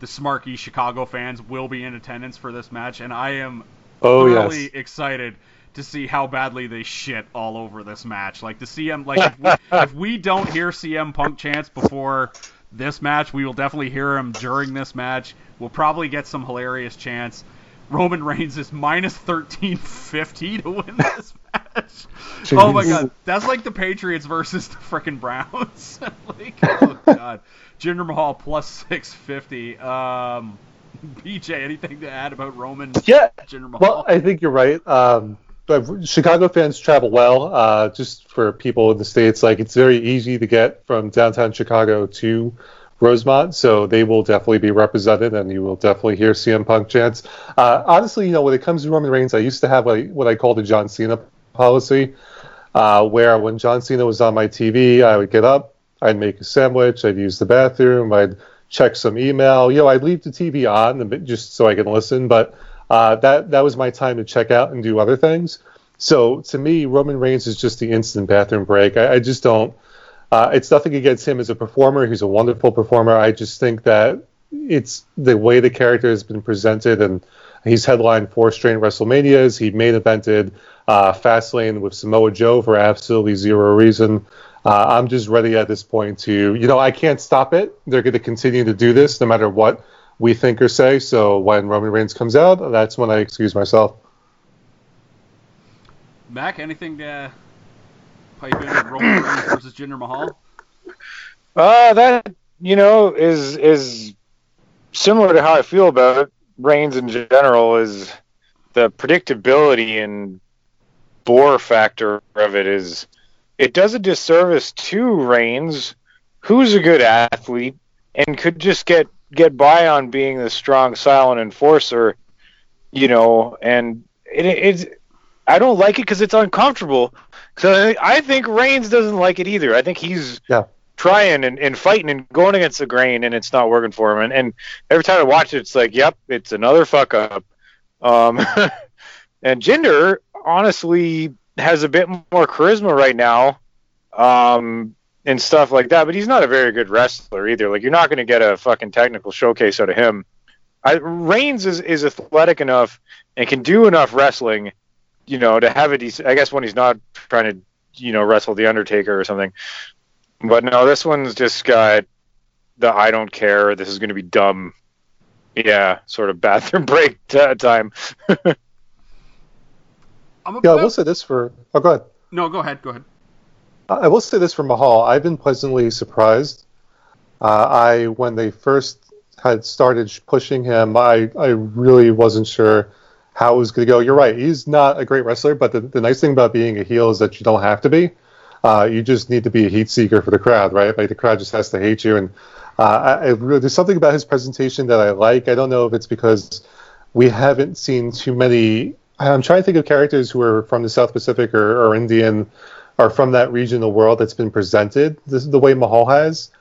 the smarky Chicago fans will be in attendance for this match, and I am Oh thoroughly yes, excited to see how badly they shit all over this match. Like the CM, like if we, if we don't hear CM Punk chants before this match, we will definitely hear him during this match. We'll probably get some hilarious chants. Roman Reigns is minus thirteen fifty to win this match. Oh my god, that's like the Patriots versus the frickin' Browns. like, oh god, Jinder Mahal plus six fifty. Um, BJ, anything to add about Roman yeah. Jinder Mahal? Well, I think you're right. Um, but Chicago fans travel well. Uh, just for people in the states, like it's very easy to get from downtown Chicago to Rosemont, so they will definitely be represented, and you will definitely hear CM Punk chants. Uh, honestly, you know, when it comes to Roman Reigns, I used to have like what I call the John Cena policy, uh, where when John Cena was on my TV, I would get up, I'd make a sandwich, I'd use the bathroom, I'd check some email. You know, I'd leave the TV on just so I can listen, but uh, that that was my time to check out and do other things. So to me, Roman Reigns is just the instant bathroom break. I, I just don't. Uh, it's nothing against him as a performer. He's a wonderful performer. I just think that it's the way the character has been presented, and he's headlined four straight WrestleManias. He main evented uh, Fastlane with Samoa Joe for absolutely zero reason. Uh, I'm just ready at this point to, you know, I can't stop it. They're going to continue to do this no matter what we think or say. So when Roman Reigns comes out, that's when I excuse myself. Mack, anything to pipe in with Roman Reigns versus Jinder Mahal? Uh, that you know is is similar to how I feel about it. Reigns in general. Is the predictability and bore factor of it is it does a disservice to Reigns, who's a good athlete and could just get get by on being the strong silent enforcer, you know, and it, it's I don't like it because it's uncomfortable. I, I think Reigns doesn't like it either. I think he's Yeah. trying and, and fighting and going against the grain, and it's not working for him. And, and every time I watch it, it's like, yep, it's another fuck up. Um, and Jinder honestly has a bit more charisma right now, um, and stuff like that. But he's not a very good wrestler either. Like you're not going to get a fucking technical showcase out of him. I, Reigns is, is athletic enough and can do enough wrestling, you know, to have a decent. I guess when he's not trying to, you know, wrestle the Undertaker or something. But no, this one's just got the I don't care. This is going to be dumb. Yeah, sort of bathroom break t- time. I'm Yeah, I will say this for. Oh, go ahead. no, go ahead. Go ahead. I will say this for Mahal. I've been pleasantly surprised. Uh, I when they first had started pushing him, I, I really wasn't sure how it was going to go. You're right. He's not a great wrestler, but the, the nice thing about being a heel is that you don't have to be. Uh, you just need to be a heat seeker for the crowd, right? Like the crowd just has to hate you. And uh, I, I really, there's something about his presentation that I like. I don't know if it's because we haven't seen too many. I'm trying to think of characters who are from the South Pacific or, or Indian or from that region of the world that's been presented this, the way Mahal has.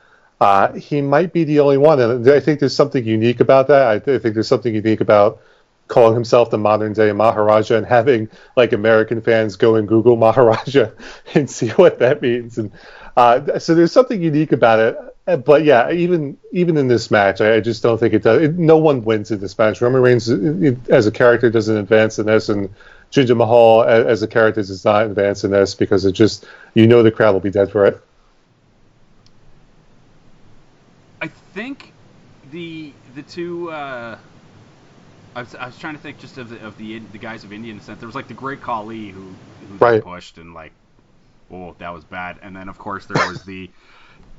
Uh, he might be the only one, and I think there's something unique about that. I, I think there's something unique about calling himself the modern day Maharaja and having like American fans go and Google Maharaja and see what that means. And uh, so there's something unique about it. Uh, But yeah, even even in this match, I, I just don't think it does. It, no one wins in this match. Roman Reigns it, it- as a character doesn't advance in this, and Jinder Mahal a- as a character does not advance in this because it just you know the crowd will be dead for it. I think the the two. Uh, I was, I was trying to think just of the of the the guys of Indian descent. There was like the Great Khali who who Right. pushed and like, oh that was bad. And then of course there was the.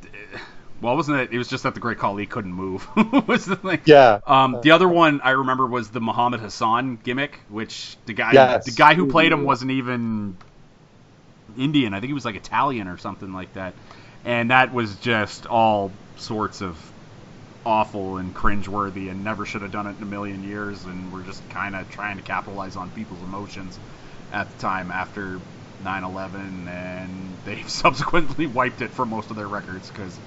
Well, wasn't it? It was just that the Great Khali couldn't move. was the thing. Yeah. Um, the other one I remember was the Muhammad Hassan gimmick, which the guy Yes. the guy who played him wasn't even Indian. I think he was like Italian or something like that. And that was just all sorts of awful and cringeworthy and never should have done it in a million years and we're just kind of trying to capitalize on people's emotions at the time after 9/11 and they've subsequently wiped it from most of their records cuz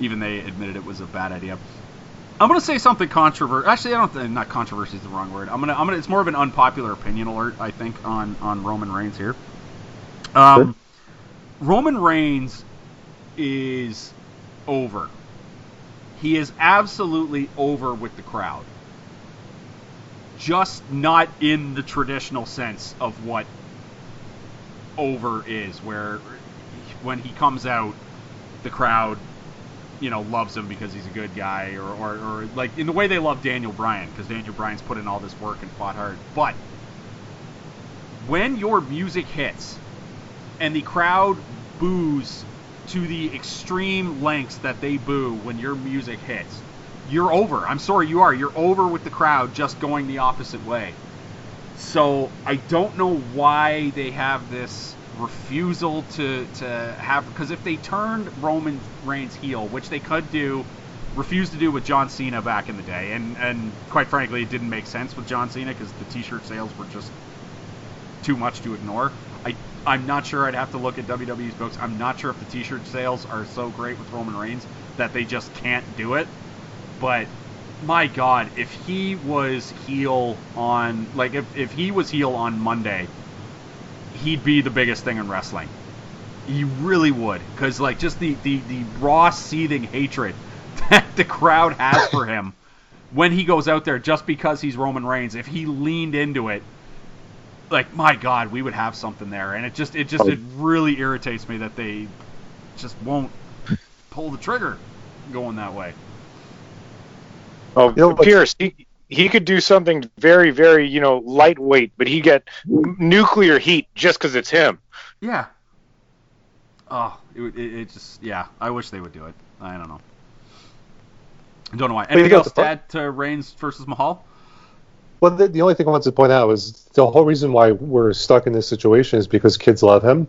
even they admitted it was a bad idea. I'm gonna say something controversial. Actually, I don't think not controversy is the wrong word. I'm gonna I'm gonna it's more of an unpopular opinion alert. I think on on Roman Reigns here. Um, Roman Reigns is over. He is absolutely over with the crowd. Just not in the traditional sense of what over is, where when he comes out, the crowd you know, loves him because he's a good guy, or, or, or like in the way they love Daniel Bryan, because Daniel Bryan's put in all this work and fought hard. But when your music hits and the crowd boos to the extreme lengths that they boo when your music hits, you're over. I'm sorry, you are. You're over with the crowd just going the opposite way. So I don't know why they have this refusal to to have because if they turned Roman Reigns heel, which they could do, refused to do with John Cena back in the day, and and quite frankly, it didn't make sense with John Cena because the T-shirt sales were just too much to ignore. I I'm not sure. I'd have to look at WWE's books. I'm not sure if the T-shirt sales are so great with Roman Reigns that they just can't do it. but my God, if he was heel on like if if he was heel on Monday, he'd be the biggest thing in wrestling. He really would, because like just the, the the raw seething hatred that the crowd has for him when he goes out there, just because he's Roman Reigns. If he leaned into it, like my God, we would have something there. And it just it just it really irritates me that they just won't pull the trigger going that way. Oh, You know, Pierce, he, he could do something very, very, you know, lightweight, but he get nuclear heat just because it's him. Yeah. Oh, it, it, it just yeah. I wish they would do it. I don't know. I don't know why. Anything else the to add to Reigns versus Mahal? Well, the, the only thing I wanted to point out was the whole reason why we're stuck in this situation is because kids love him.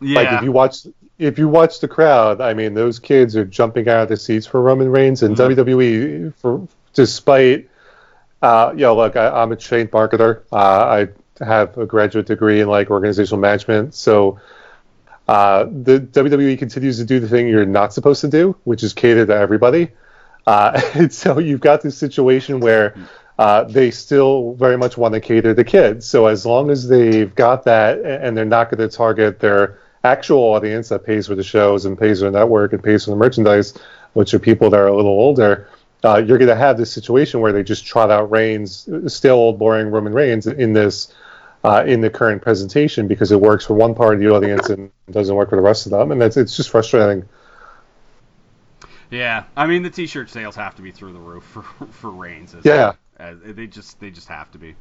Yeah. Like if you watch if you watch the crowd, I mean, those kids are jumping out of their seats for Roman Reigns and Mhm. WWE. For despite, uh, look, I, I'm a trained marketer. Uh, I have a graduate degree in like organizational management, so. Uh, the WWE continues to do the thing you're not supposed to do, which is cater to everybody. Uh, and so you've got this situation where uh, they still very much want to cater to kids. So as long as they've got that and they're not going to target their actual audience that pays for the shows and pays for the network and pays for the merchandise, which are people that are a little older, uh, you're going to have this situation where they just trot out Reigns, still old, boring Roman Reigns in this. Uh, in the current presentation, because it works for one part of the audience and doesn't work for the rest of them, and that's it's just frustrating. Yeah, I mean the T-shirt sales have to be through the roof for for Reigns. As, Yeah. as, they just they just have to be.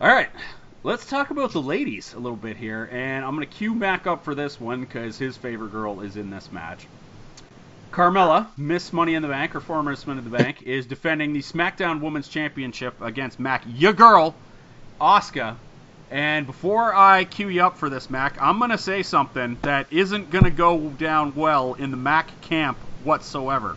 All right, let's talk about the ladies a little bit here, and I'm gonna cue Mack up for this one because his favorite girl is in this match. Carmella, Miss Money in the Bank, or former Miss Money in the Bank, is defending the SmackDown Women's Championship against Mack, your girl, Asuka. And before I cue you up for this, Mack, I'm going to say something that isn't going to go down well in the Mack camp whatsoever.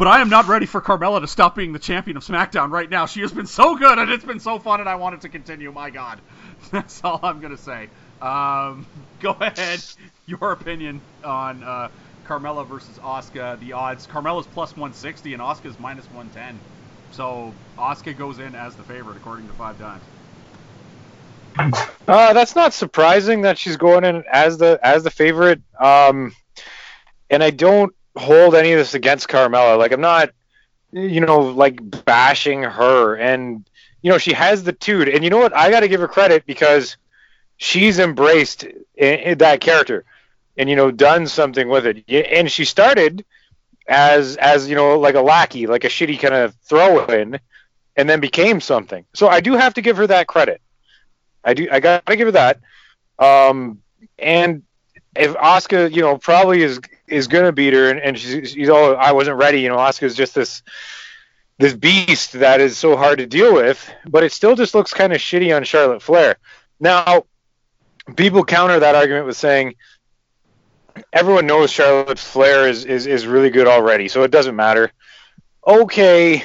But I am not ready for Carmella to stop being the champion of SmackDown right now. She has been so good, and it's been so fun, and I want it to continue. My God. That's all I'm going to say. Um, go ahead. Your opinion on uh, Carmella versus Asuka. The odds Carmella's plus 160, and Asuka's minus 110. So Asuka goes in as the favorite, according to Five Dimes. Uh, that's not surprising that she's going in as the as the favorite. Um, and I don't hold any of this against Carmella. Like I'm not, you know, like bashing her. And you know, she has the dude. And you know what? I got to give her credit because she's embraced i i that character, and you know, done something with it. And she started as as you know, like a lackey, like a shitty kind of throw in, and then became something. So I do have to give her that credit. I do. I gotta give her that. Um, and if Asuka, you know, probably is is gonna beat her, and, and she's, she's all, I wasn't ready. You know, Asuka's just this this beast that is so hard to deal with, but it still just looks kind of shitty on Charlotte Flair. Now, people counter that argument with saying everyone knows Charlotte Flair is, is, is really good already, so it doesn't matter. Okay,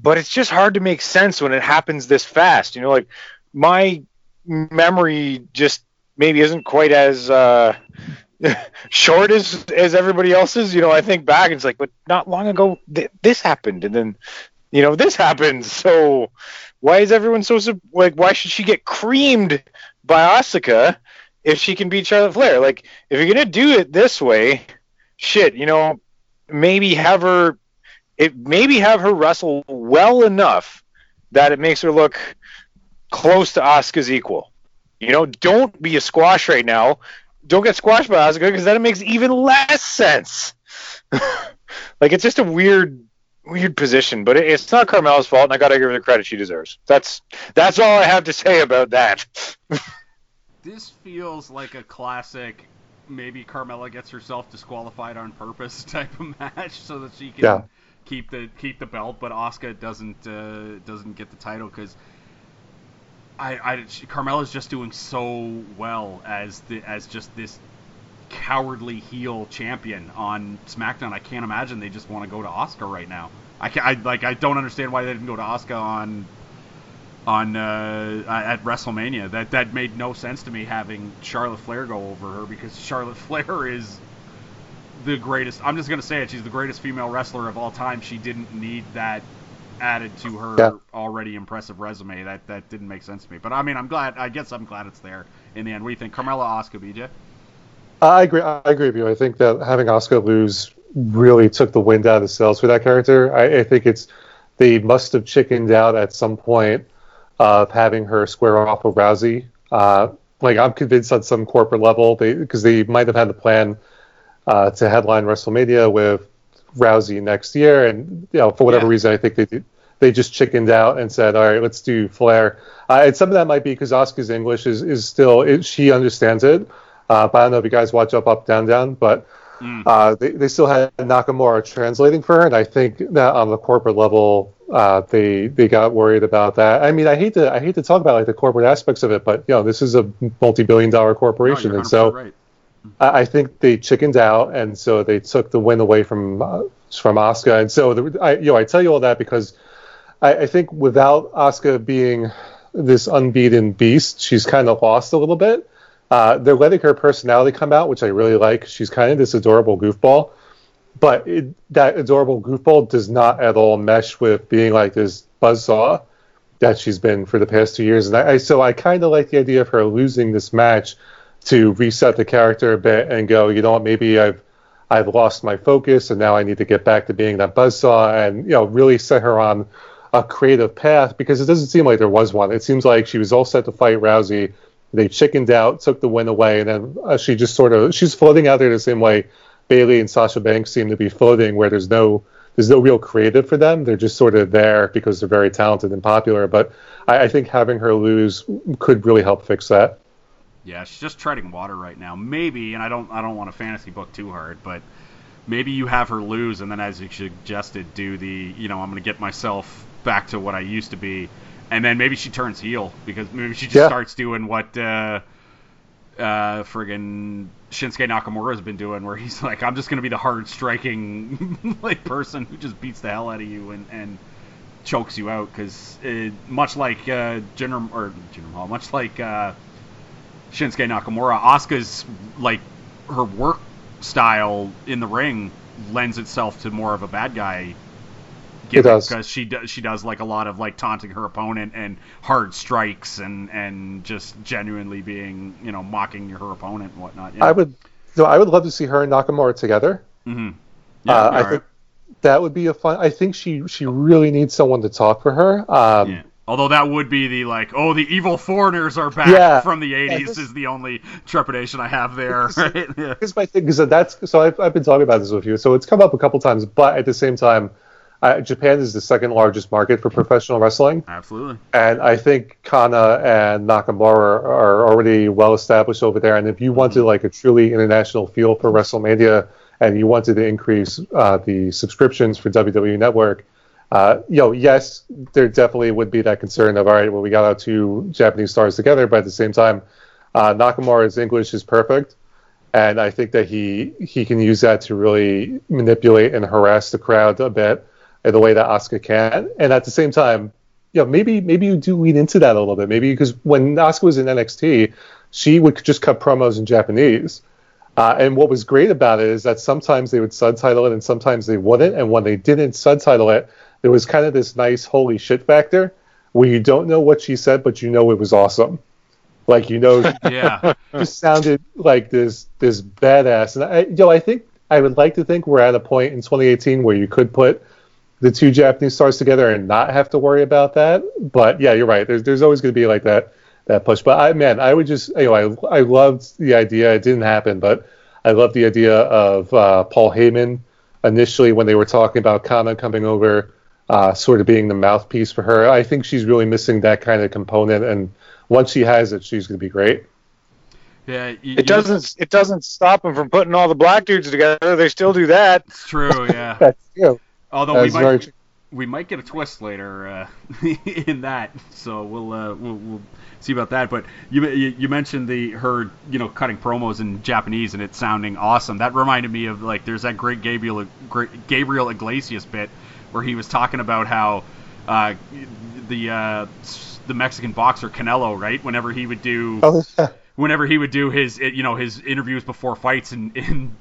but it's just hard to make sense when it happens this fast. You know, like my memory just maybe isn't quite as uh, short as as everybody else's. You know, I think back and it's like, but not long ago th- this happened, and then you know this happened. So why is everyone so like? Why should she get creamed by Asuka if she can beat Charlotte Flair? Like, if you're gonna do it this way, shit, you know, maybe have her. It maybe have her wrestle well enough that it makes her look close to Asuka's equal. You know, don't be a squash right now. Don't get squashed by Asuka because then it makes even less sense. like it's just a weird, weird position. But it's not Carmella's fault, and I gotta give her the credit she deserves. That's that's all I have to say about that. This feels like a classic. Maybe Carmella gets herself disqualified on purpose type of match, so that she can Yeah. keep the keep the belt, but Asuka doesn't uh, doesn't get the title because I, I she, Carmella's just doing so well as the as just this cowardly heel champion on SmackDown. I can't imagine they just want to go to Asuka right now. I, can, I like I don't understand why they didn't go to Asuka on on uh, at WrestleMania. That that made no sense to me having Charlotte Flair go over her because Charlotte Flair is the greatest. I'm just gonna say it. She's the greatest female wrestler of all time. She didn't need that added to her Yeah. already impressive resume. That that didn't make sense to me. But I mean, I'm glad. I guess I'm glad it's there in the end. What do you think, Carmella, Asuka, BJ? I agree. I agree with you. I think that having Asuka lose really took the wind out of the sails for that character. I, I think it's they must have chickened out at some point of having her square off with Rousey. Uh, like I'm convinced on some corporate level, they because they might have had the plan uh, to headline WrestleMania with Rousey next year, and you know for whatever Yeah. reason, I think they did, they just chickened out and said, all right, let's do Flair. Uh, and some of that might be because Asuka's English is is still it, she understands it. Uh, but I don't know if you guys watch Up, Up, Down, Down, but Mm. uh, they, they still had Nakamura translating for her, and I think that on the corporate level, uh, they they got worried about that. I mean, I hate to I hate to talk about like the corporate aspects of it, but you know, this is a multi-billion dollar corporation, you're and so right. I I think they chickened out, and so they took the win away from uh, from Asuka. And so, the, I, you know, I tell you all that because I, I think without Asuka being this unbeaten beast, she's kind of lost a little bit. Uh, they're letting her personality come out, which I really like. She's kind of this adorable goofball, but it, that adorable goofball does not at all mesh with being like this buzzsaw that she's been for the past two years. And I, I so I kind of like the idea of her losing this match to reset the character a bit and go, you know what, maybe I've I've lost my focus and now I need to get back to being that buzzsaw and you know really set her on a creative path because it doesn't seem like there was one. It seems like she was all set to fight Rousey. They chickened out, took the win away, and then uh, she just sort of she's floating out there the same way Bayley and Sasha Banks seem to be floating, where there's no there's no real creative for them. They're just sort of there because they're very talented and popular. But I, I think having her lose could really help fix that. Yeah, she's just treading water right now. Maybe, and I don't I don't want to fantasy book too hard, but maybe you have her lose, and then as you suggested, do the you know I'm going to get myself back to what I used to be, and then maybe she turns heel because maybe she just Yeah. starts doing what uh, uh, friggin' Shinsuke Nakamura has been doing, where he's like, I'm just to be the hard striking like person who just beats the hell out of you and and chokes you out. Because much like uh, Jinder or Jinder Mahal, much like uh, Shinsuke Nakamura, Asuka's like her work style in the ring lends itself to more of a bad guy gimmick does. because she does she does like a lot of like taunting her opponent and hard strikes and and just genuinely being you know mocking her opponent and whatnot. Yeah. I would so I would love to see her and Nakamura together. hmm uh, I alright. think that would be a fun. I think she she really needs someone to talk for her. Um, Yeah. Although that would be the like, oh, the evil foreigners are back Yeah. from the '80s this- is the only trepidation I have there. Right? Yeah. Here's my thing, because that's so I've, I've been talking about this with you. So it's come up a couple times, but at the same time, uh, Japan is the second largest market for professional wrestling, Absolutely. and I think Kana and Nakamura are already well established over there. And if you wanted like a truly international feel for WrestleMania, and you wanted to increase uh, the subscriptions for WWE Network, uh, you know, yes, there definitely would be that concern of all right, well, we got our two Japanese stars together, but at the same time, uh, Nakamura's English is perfect and I think that he he can use that to really manipulate and harass the crowd a bit in the way that Asuka can. And at the same time, you know, maybe maybe you do lean into that a little bit. Maybe because when Asuka was in NXT, she would just cut promos in Japanese. Uh, and what was great about it is that sometimes they would subtitle it and sometimes they wouldn't. And when they didn't subtitle it, there was kind of this nice holy shit factor where you don't know what she said, but you know it was awesome. Like you know, Yeah. just sounded like this this badass. And I, you know, I think I would like to think we're at a point in 2018 where you could put the two Japanese stars together and not have to worry about that. But yeah, you're right. There's there's always going to be like that that push. But I man, I would just you know I I loved the idea. It didn't happen, but I loved the idea of uh, Paul Heyman initially when they were talking about Kana coming over, uh, sort of being the mouthpiece for her. I think she's really missing that kind of component, and once she has it, she's going to be great. Yeah. you- you- It doesn't. It doesn't stop them from putting all the black dudes together. They still do that. It's true. Yeah. That's you. Although we That's very might we might get a twist later uh, in that, so we'll, uh, we'll we'll see about that. But you, you you mentioned the her you know cutting promos in Japanese and it sounding awesome. That reminded me of like there's that great Gabriel great Gabriel Iglesias bit where he was talking about how uh, the uh, the Mexican boxer Canelo right whenever he would do Oh, yeah. whenever he would do his you know his interviews before fights in in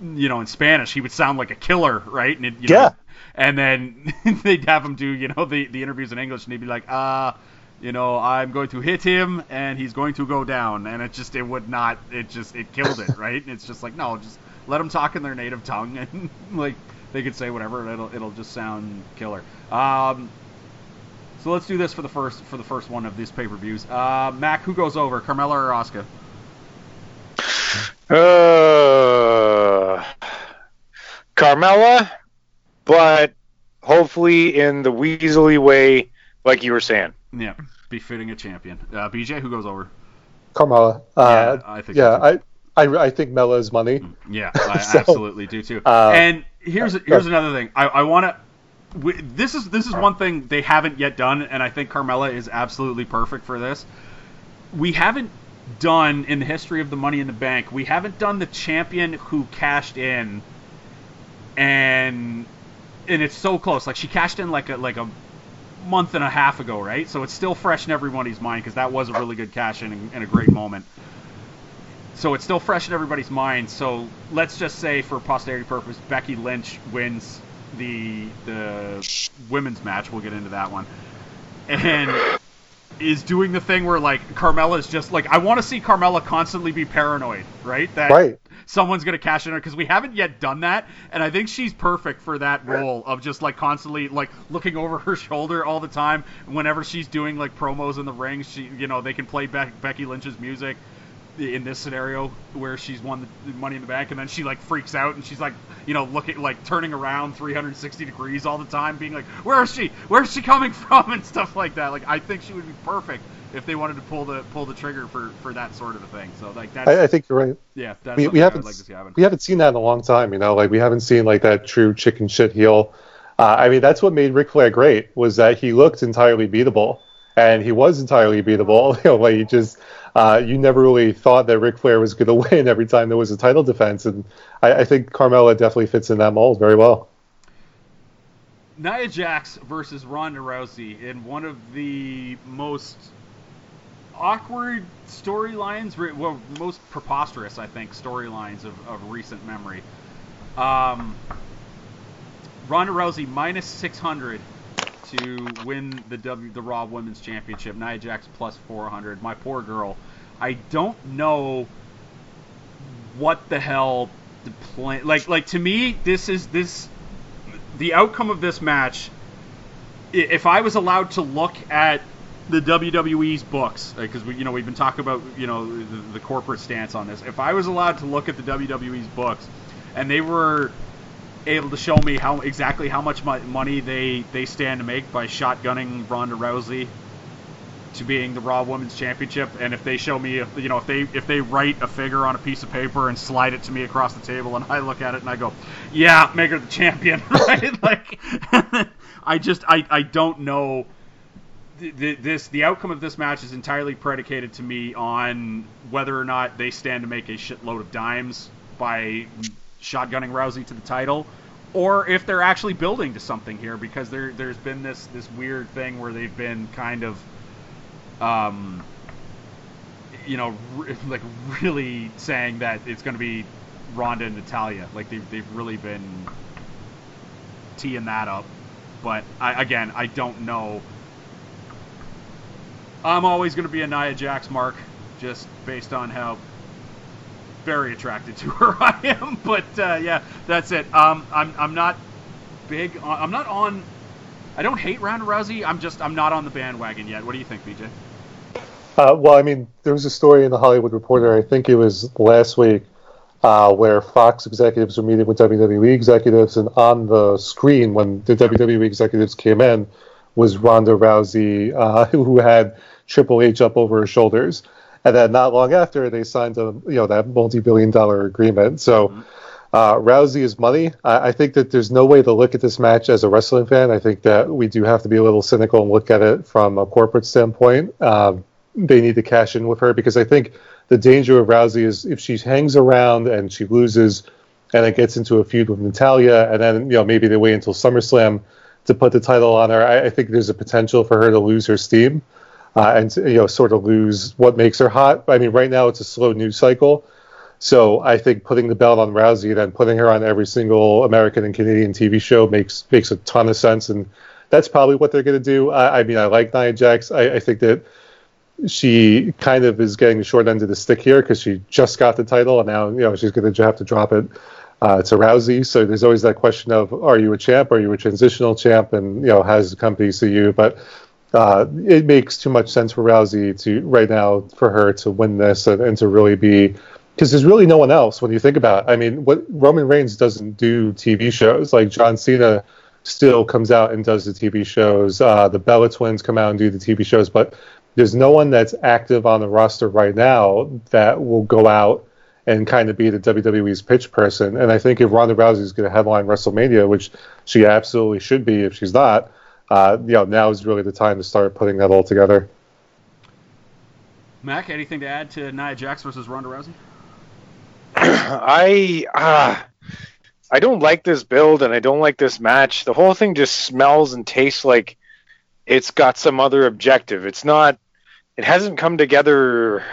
you know, in Spanish, he would sound like a killer, right? And it, you Yeah. Know, and then they'd have him do, you know, the, the interviews in English, and he'd be like, uh, you know, I'm going to hit him, and he's going to go down, and it just, it would not, it just, it killed it, right? And it's just like, no, just let them talk in their native tongue, and like they could say whatever, and it'll, it'll just sound killer. Um, so let's do this for the first, for the first one of these pay per views. Uh, Mack, who goes over, Carmella or Asuka? Uh, Carmella, but hopefully in the Weasley way, like you were saying. Yeah, befitting a champion. Uh, BJ, who goes over? Carmella. Uh, Yeah, I think yeah, so I, I I think Mella's money. Yeah, I So, absolutely do too. uh, and here's here's another thing. I, I want to. This is this is one thing they haven't yet done, and I think Carmella is absolutely perfect for this. We haven't done in the history of the Money in the Bank. We haven't done the champion who cashed in, and and it's so close. Like she cashed in like a like a month and a half ago, right? So it's still fresh in everybody's mind because that was a really good cash in and, and a great moment. So it's still fresh in everybody's mind. So let's just say, for posterity purpose, Becky Lynch wins the the women's match. We'll get into that one, and is doing the thing where like Carmella is just like I want to see Carmella constantly be paranoid, right? That Right. Someone's gonna cash in her because we haven't yet done that, and I think she's perfect for that role of just like constantly like looking over her shoulder all the time. Whenever she's doing like promos in the ring, she you know they can play Be- Becky Lynch's music in this scenario where she's won the money in the bank and then she like freaks out and she's like you know looking like turning around 360 degrees all the time being like where is she where's she coming from and stuff like that like i think she would be perfect if they wanted to pull the pull the trigger for for that sort of a thing so like that's I, I think you're right. yeah that's We, we haven't like we haven't seen that in a long time. You know, like we haven't seen like that true chicken shit heel. Uh, I mean, that's what made Ric Flair great was that he looked entirely beatable, and he was entirely beatable. You know, like he just uh, you never really thought that Ric Flair was going to win every time there was a title defense, and I, I think Carmella definitely fits in that mold very well. Nia Jax versus Ronda Rousey in one of the most awkward storylines, well, most preposterous, I think, storylines of, of recent memory. Um, Ronda Rousey minus 600 to win the W the Raw Women's Championship. Nia Jax plus 400. My poor girl. I don't know what the hell the plan. Like like to me, this is this the outcome of this match. If I was allowed to look at the WWE's books, uh, because we you know we've been talking about you know the, the corporate stance on this. If I was allowed to look at the WWE's books, and they were able to show me how exactly how much money they they stand to make by shotgunning Ronda Rousey to being the Raw Women's Championship, and if they show me, if, you know, if they if they write a figure on a piece of paper and slide it to me across the table, and I look at it and I go, yeah, make her the champion, right? like, I just I I don't know. Th- th- This the outcome of this match is entirely predicated to me on whether or not they stand to make a shitload of dimes by shotgunning Rousey to the title, or if they're actually building to something here because there there's been this this weird thing where they've been kind of um you know re- like really saying that it's going to be Ronda and Natalya like they've they've really been teeing that up. But I, again I don't know I'm always going to be a Nia Jax mark just based on how very attracted to her I am. But uh, yeah, that's it. Um, I'm I'm not big. On, I'm not on. I don't hate Ronda Rousey. I'm just I'm not on the bandwagon yet. What do you think, BJ? Uh, well, I mean, there was a story in the Hollywood Reporter, I think it was last week, uh, where Fox executives were meeting with WWE executives, and on the screen when the WWE executives came in was Ronda Rousey, uh, who had Triple H up over her shoulders, and then not long after they signed a you know that multi-billion-dollar agreement. So. Uh, Rousey is money. I, I think that there's no way to look at this match as a wrestling fan. I think that we do have to be a little cynical and look at it from a corporate standpoint. Um, they need to cash in with her because I think the danger of Rousey is if she hangs around and she loses and it gets into a feud with Natalya and then you know maybe they wait until SummerSlam to put the title on her. I, I think there's a potential for her to lose her steam uh, and you know sort of lose what makes her hot. I mean, right now it's a slow news cycle. So I think putting the belt on Rousey, then putting her on every single American and Canadian TV show makes makes a ton of sense, and that's probably what they're going to do. I, I mean, I like Nia Jax. I, I think that she kind of is getting the short end of the stick here because she just got the title and now you know she's going to have to drop it uh, to Rousey. So there's always that question of are you a champ? Are you a transitional champ? And you know has the company see you? But uh, it makes too much sense for Rousey to right now for her to win this and, and to really be because there's really no one else when you think about. It. I mean, what Roman Reigns doesn't do TV shows like John Cena still comes out and does the TV shows. Uh, the Bella Twins come out and do the TV shows, but there's no one that's active on the roster right now that will go out and kind of be the WWE's pitch person. And I think if Ronda Rousey is going to headline WrestleMania, which she absolutely should be if she's not, uh, you know, now is really the time to start putting that all together. Mack, anything to add to Nia Jax versus Ronda Rousey? I uh, I don't like this build and I don't like this match. The whole thing just smells and tastes like it's got some other objective. It's not. It hasn't come together,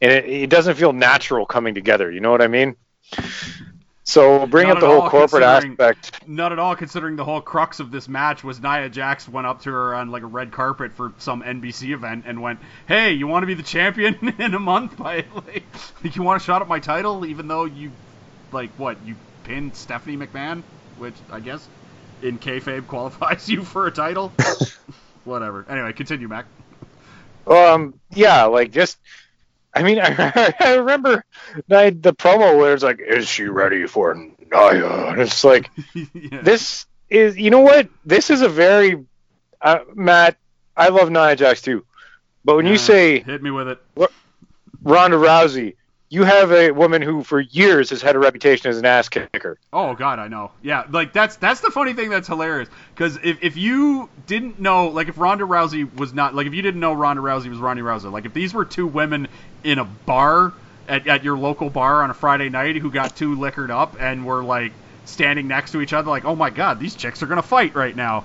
and it, it doesn't feel natural coming together. You know what I mean? So bring Not up the whole corporate aspect. Not at all, considering the whole crux of this match was Nia Jax went up to her on like a red carpet for some NBC event and went, "Hey, you want to be the champion in a month? By like, you want a shot at my title, even though you, like, what you pinned Stephanie McMahon, which I guess in kayfabe qualifies you for a title. Whatever. Anyway, continue, Mack. Um, yeah, like just. I mean, I, I remember the, the promo where it's like, "Is she ready for Nia?" And it's like, yeah. this is you know what this is a very uh, matt i love nia jax too but when Yeah, you say hit me with it. ronda rousey you have a woman who for years has had a reputation as an ass kicker Oh God, I know. Yeah, like that's that's the funny thing that's hilarious. Because if, if you didn't know, like if Ronda Rousey was not, like if you didn't know Ronda Rousey was Ronda Rousey, like if these were two women in a bar at, at your local bar on a Friday night who got too liquored up and were like standing next to each other, like oh my God, these chicks are gonna fight right now.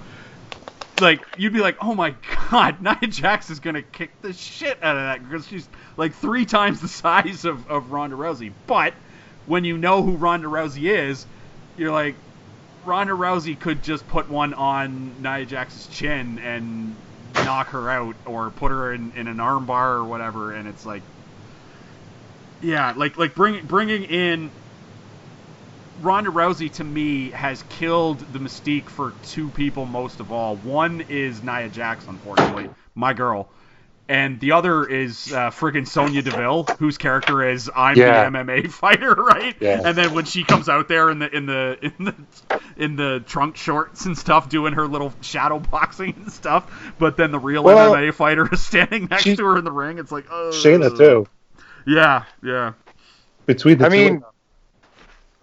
Like you'd be like, oh my God, Nia Jax is gonna kick the shit out of that because she's like three times the size of, of Ronda Rousey. But when you know who Ronda Rousey is, you're like, Ronda Rousey could just put one on Nia Jax's chin and knock her out, or put her in, in an armbar or whatever, and it's like, yeah, like like bring, bringing in Ronda Rousey to me has killed the mystique for two people most of all. One is Nia Jax, unfortunately, my girl. And the other is uh, friggin' Sonya Deville, whose character is I'm Yeah. the MMA fighter, right? Yeah. And then when she comes out there in the in the in the in the trunk shorts and stuff, doing her little shadow boxing and stuff, but then the real Well, MMA fighter is standing next she- to her in the ring. It's like, oh, Shayna too. Yeah, yeah. Between the I two, mean-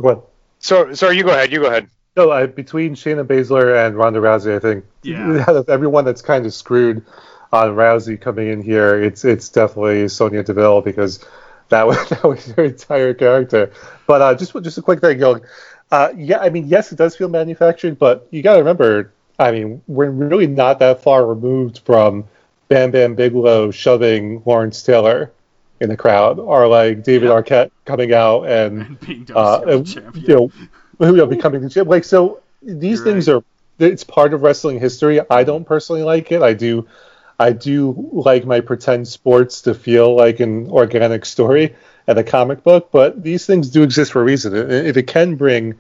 Go ahead. So sorry you go ahead you go ahead No, I, between Shayna Baszler and Ronda Rousey, I think Yeah. out of everyone that's kind of screwed on Rousey coming in here, it's it's definitely Sonya Deville because that was that was her entire character. But uh, just just a quick thing, going. Uh, yeah, I mean, yes, it does feel manufactured, but you got to remember, I mean, we're really not that far removed from Bam Bam Bigelow shoving Lawrence Taylor in the crowd, or like David Yeah. Arquette coming out and And being uh, and, champion. you know, you know, becoming the champ. Like so, these You're things are it's part of wrestling history. I don't personally like it. I do, I do like my pretend sports to feel like an organic story and a comic book. But these things do exist for a reason. If it can bring,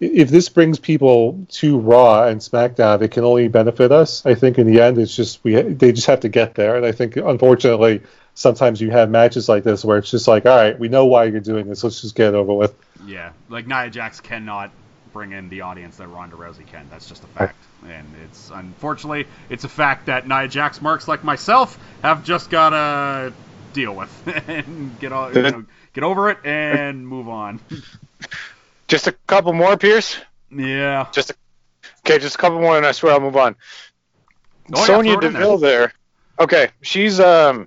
if this brings people to Raw and SmackDown, it can only benefit us. I think in the end, it's just we they just have to get there. And I think unfortunately. Sometimes you have matches like this where it's just like, all right, we know why you're doing this. Let's just get it over with. Yeah, like Nia Jax cannot bring in the audience that Ronda Rousey can. That's just a fact, and it's unfortunately it's a fact that Nia Jax marks like myself have just gotta deal with and get all, you know, get over it and move on. just a couple more pierce yeah. just a, okay just a couple more and i swear i'll move on Oh, yeah, sonya throw it in there. deville there okay she's um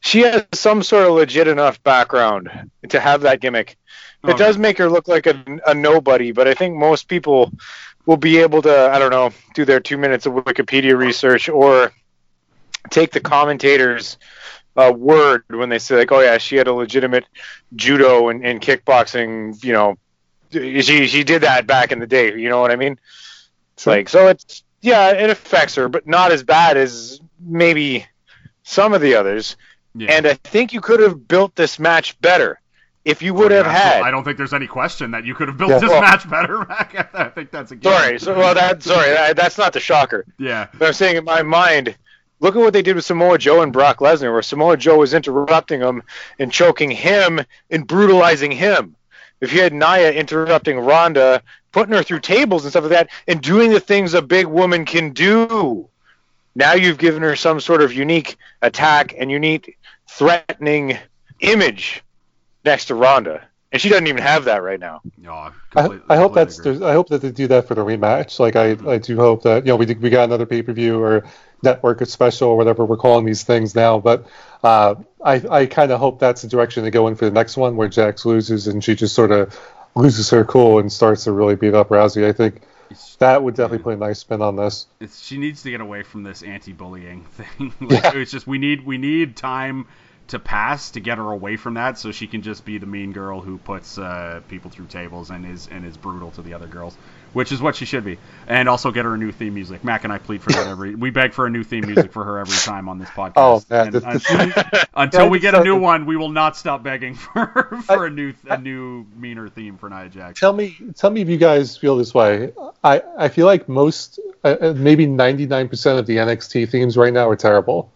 she has some sort of legit enough background to have that gimmick it Okay. does make her look like a, a nobody, but I think most people will be able to, I don't know, do their two minutes of Wikipedia research or take the commentators uh, word when they say like, oh yeah, she had a legitimate judo and, and kickboxing. You know, she she did that back in the day. You know what I mean? It's like so it's yeah, it affects her, but not as bad as maybe some of the others. Yeah. And I think you could have built this match better if you would have Yeah, had. I don't think there's any question that you could have built Yeah. this Well- match better, Mack. I think that's a given. Sorry, so well that sorry that, that's not the shocker. Yeah. But I'm saying in my mind, look at what they did with Samoa Joe and Brock Lesnar, where Samoa Joe was interrupting him and choking him and brutalizing him. If you had Nia interrupting Ronda, putting her through tables and stuff like that, and doing the things a big woman can do, now you've given her some sort of unique attack and unique threatening image next to Ronda. And she doesn't even have that right now. No, I, completely- I hope that's. I hope that they do that for the rematch. Like I, I do hope that you know we we got another pay per view or network special or whatever we're calling these things now. But uh, I, I kind of hope that's the direction they go in for the next one, where Jax loses and she just sort of loses her cool and starts to really beat up Rousey. I think It's- that would definitely put a nice spin on this. it's, she needs to get away from this anti-bullying thing. like, Yeah. It's just we need we need time to pass to get her away from that, so she can just be the mean girl who puts uh, people through tables and is and is brutal to the other girls, which is what she should be. And also get her a new theme music. Mack and I plead for that every. We beg for a new theme music for her every time on this podcast. Oh, man, And this- un- until we get a new one, we will not stop begging for for a new a new meaner theme for Nia Jax. Tell me, tell me if you guys feel this way. I, I feel like most, uh, uh, maybe ninety nine percent of the NXT themes right now are terrible.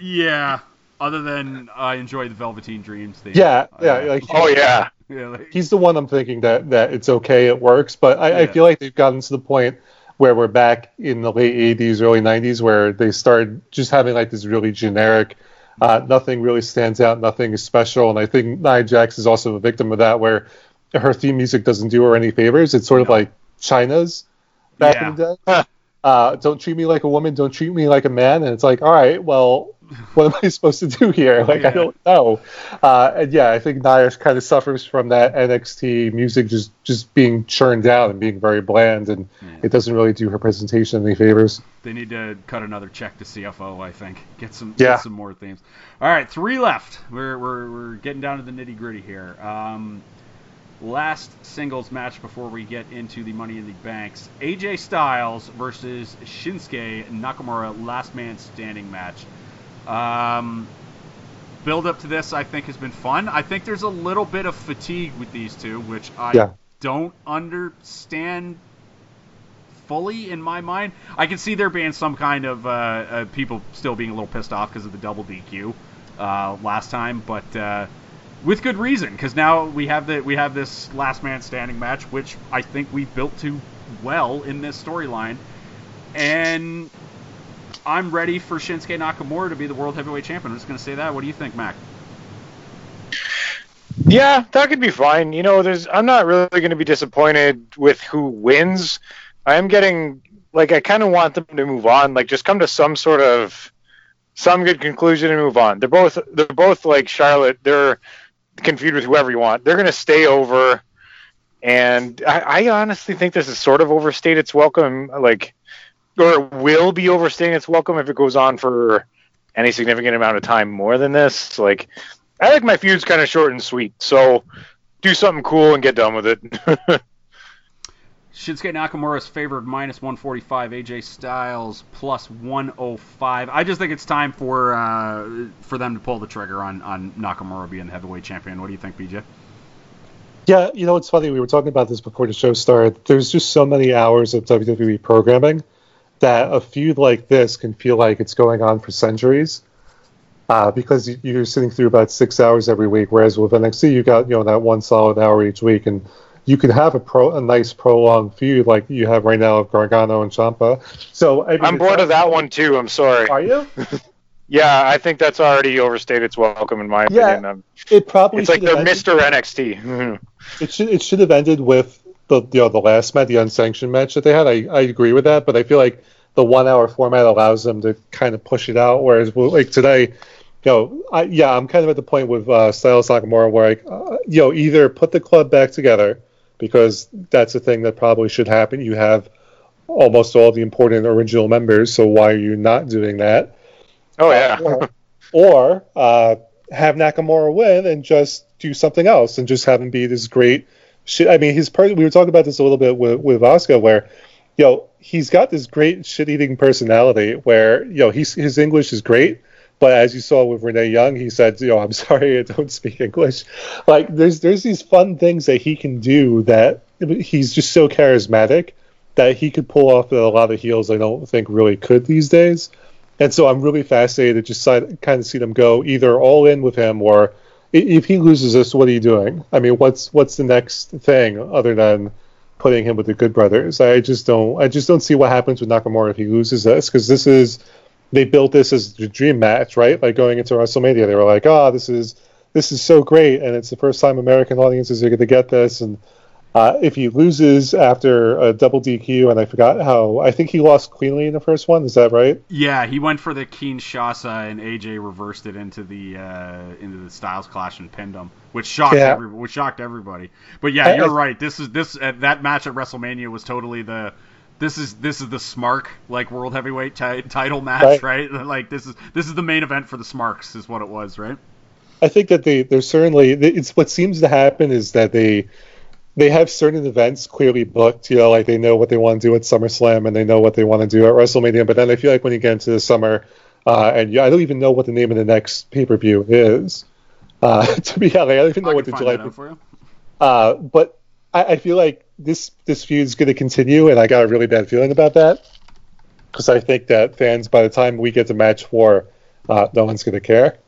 Yeah. Other than I enjoy the Velveteen Dreams theme. Yeah, yeah, like Oh yeah. Yeah, like- he's the one I'm thinking that that it's okay, it works. But I, I feel like they've gotten to the point where we're back in the late '80s, early '90s, where they started just having like this really generic. Uh, nothing really stands out. Nothing is special, and I think Nia Jax is also a victim of that, where her theme music doesn't do her any favors. It's sort of No. like Chyna's back Yeah. in the day. Uh, don't treat me like a woman. Don't treat me like a man. And it's like, all right, well, what am I supposed to do here? Like, Yeah. I don't know. Uh, and yeah, I think Nia kind of suffers from that NXT music just just being churned out and being very bland, and Yeah. it doesn't really do her presentation any favors. They need to cut another check to CFO, I think. Get some Yeah. get some more themes. All right, three left. We're we're, we're getting down to the nitty gritty here. Um, last singles match before we get into the Money in the Banks: AJ Styles versus Shinsuke Nakamura, last man standing match. Um, build up to this, I think, has been fun. I think there's a little bit of fatigue with these two, which I Yeah. don't understand fully in my mind. I can see there being some kind of uh, uh, people still being a little pissed off because of the double DQ uh, last time, but uh, with good reason because now we have the we have this last man standing match, which I think we built to well in this storyline, and I'm ready for Shinsuke Nakamura to be the world heavyweight champion. I'm just going to say that. What do you think, Mack? Yeah, that could be fine. You know, there's I'm not really going to be disappointed with who wins. I am getting like I kind of want them to move on, like just come to some sort of some good conclusion and move on. They're both they're both like Charlotte. They're confused with whoever you want. They're going to stay over, and I, I honestly think this is sort of overstated its welcome, like or it will be overstaying its welcome if it goes on for any significant amount of time more than this. Like I like my feuds kind of short and sweet. So do something cool and get done with it. Shinsuke Nakamura is favored minus 145. AJ Styles plus 105. I just think it's time for uh, for them to pull the trigger on, on Nakamura being the heavyweight champion. What do you think, BJ? Yeah, you know, it's funny. We were talking about this before the show started. There's just so many hours of WWE programming that a feud like this can feel like it's going on for centuries. Uh, because you- you're sitting through about six hours every week, whereas with NXT you got you know that one solid hour each week, and you can have a pro a nice prolonged feud like you have right now of Gargano and Ciampa. So I mean, it's bored of that one too. I'm sorry. Are you? Yeah, I think that's already overstayed its welcome in my Yeah, opinion. Um, It probably it's like should have the ended- Mr. NXT. It should it should have ended with the you know the last match, the unsanctioned match that they had. I, I agree with that, but I feel like the one hour format allows them to kind of push it out. Whereas well, like today, you know, I, yeah, I'm kind of at the point with uh, Styles Nakamura where like uh, you know either put the club back together because that's a thing that probably should happen. You have almost all the important original members, so why are you not doing that? Oh yeah. Or, or uh, have Nakamura win and just do something else and just have him be this great shit. I mean, his part. We were talking about this a little bit with with Oscar, where you know he's got this great shit eating personality where you know he's his English is great. But as you saw with Renee Young, he said, "You know, I'm sorry, I don't speak English." Like, there's there's these fun things that he can do that he's just so charismatic that he could pull off a lot of heels I don't think really could these days. And so I'm really fascinated to just kind of see them go either all in with him or if he loses this, what are you doing? I mean, what's what's the next thing other than putting him with the Good Brothers? I just don't I just don't see what happens with Nakamura if he loses this because this is they built this as the dream match, right? Like going into WrestleMania, they were like, "Oh, this is this is so great, and it's the first time American audiences are going to get this." And uh, if he loses after a double DQ, and I forgot how, I think he lost cleanly in the first one. Is that right? Yeah, he went for the Kinshasa, and AJ reversed it into the uh, into the Styles Clash and pinned him, which shocked Yeah. every, which shocked everybody. But yeah, I- you're I- right. This is this uh, that match at WrestleMania was totally the this is this is the Smark like world heavyweight ti- title match, right. Like this is this is the main event for the Smarks, is what it was, right? I think that they they're certainly it's what seems to happen is that they they have certain events clearly booked. You know, like they know what they want to do at SummerSlam and they know what they want to do at WrestleMania. But then I feel like when you get into the summer, uh, and yeah, I don't even know what the name of the next pay per view is. Uh, to be honest, I don't even know I what the July. that out for you. Uh, but I, I feel like this this feud is going to continue, and I got a really bad feeling about that because I think that fans, by the time we get to match four, uh, no one's going to care.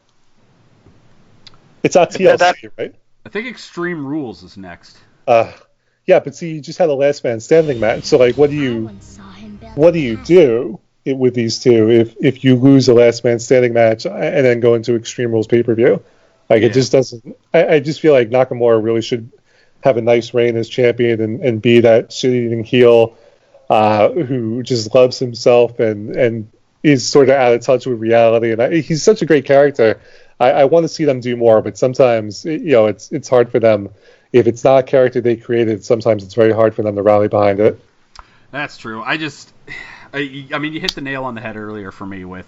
It's on TLC, that- right? I think Extreme Rules is next. Uh, yeah, but see, you just had a last man standing match. So, like, what do you what do you do i- with these two if if you lose a last man standing match and then go into Extreme Rules pay per view? Like, Yeah. it just doesn't. I, I just feel like Nakamura really should have a nice reign as champion and, and be that shit eating heel uh, who just loves himself and and is sort of out of touch with reality. And I, he's such a great character. I, I want to see them do more, but sometimes you know it's it's hard for them. If it's not a character they created, sometimes it's very hard for them to rally behind it. That's true. I just, I, I mean, you hit the nail on the head earlier for me with,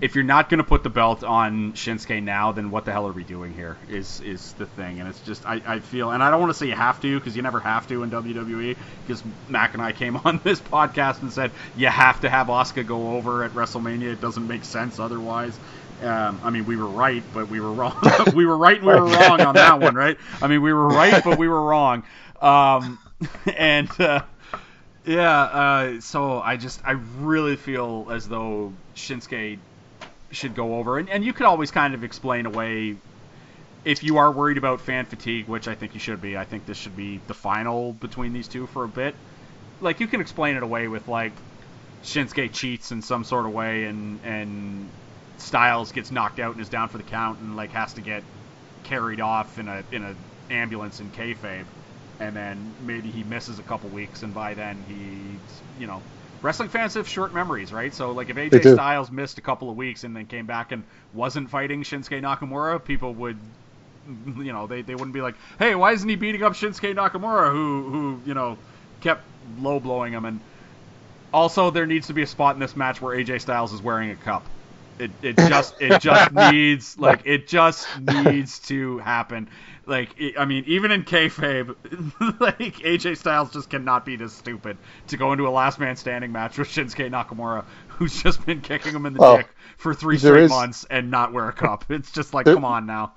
if you're not going to put the belt on Shinsuke now, then what the hell are we doing here? Is is the thing, and it's just I, I feel, and I don't want to say you have to because you never have to in WWE. Because Mack and I came on this podcast and said you have to have Asuka go over at WrestleMania. It doesn't make sense otherwise. Um, I mean, we were right, but we were wrong. we were right and we were wrong on that one, right? I mean, we were right, but we were wrong. Um, and uh, yeah, uh, so I just I really feel as though Shinsuke should go over, and, and you could always kind of explain away if you are worried about fan fatigue, which I think you should be. I think this should be the final between these two for a bit. Like you can explain it away with like Shinsuke cheats in some sort of way, and and Styles gets knocked out and is down for the count, and like has to get carried off in a in a ambulance in kayfabe, and then maybe he misses a couple weeks, and by then he's you know. Wrestling fans have short memories, right? So, like, if AJ. Styles missed a couple of weeks and then came back and wasn't fighting Shinsuke Nakamura, people would, you know, they, they wouldn't be like, hey, why isn't he beating up Shinsuke Nakamura, who, who you know, kept low blowing him? And also, there needs to be a spot in this match where AJ Styles is wearing a cup. It, it just it just needs like it just needs to happen. Like it, I mean, even in kayfabe, like AJ Styles just cannot be this stupid to go into a last man standing match with Shinsuke Nakamura, who's just been kicking him in the Well, dick for three straight is- months and not wear a cup. It's just like, There- come on now.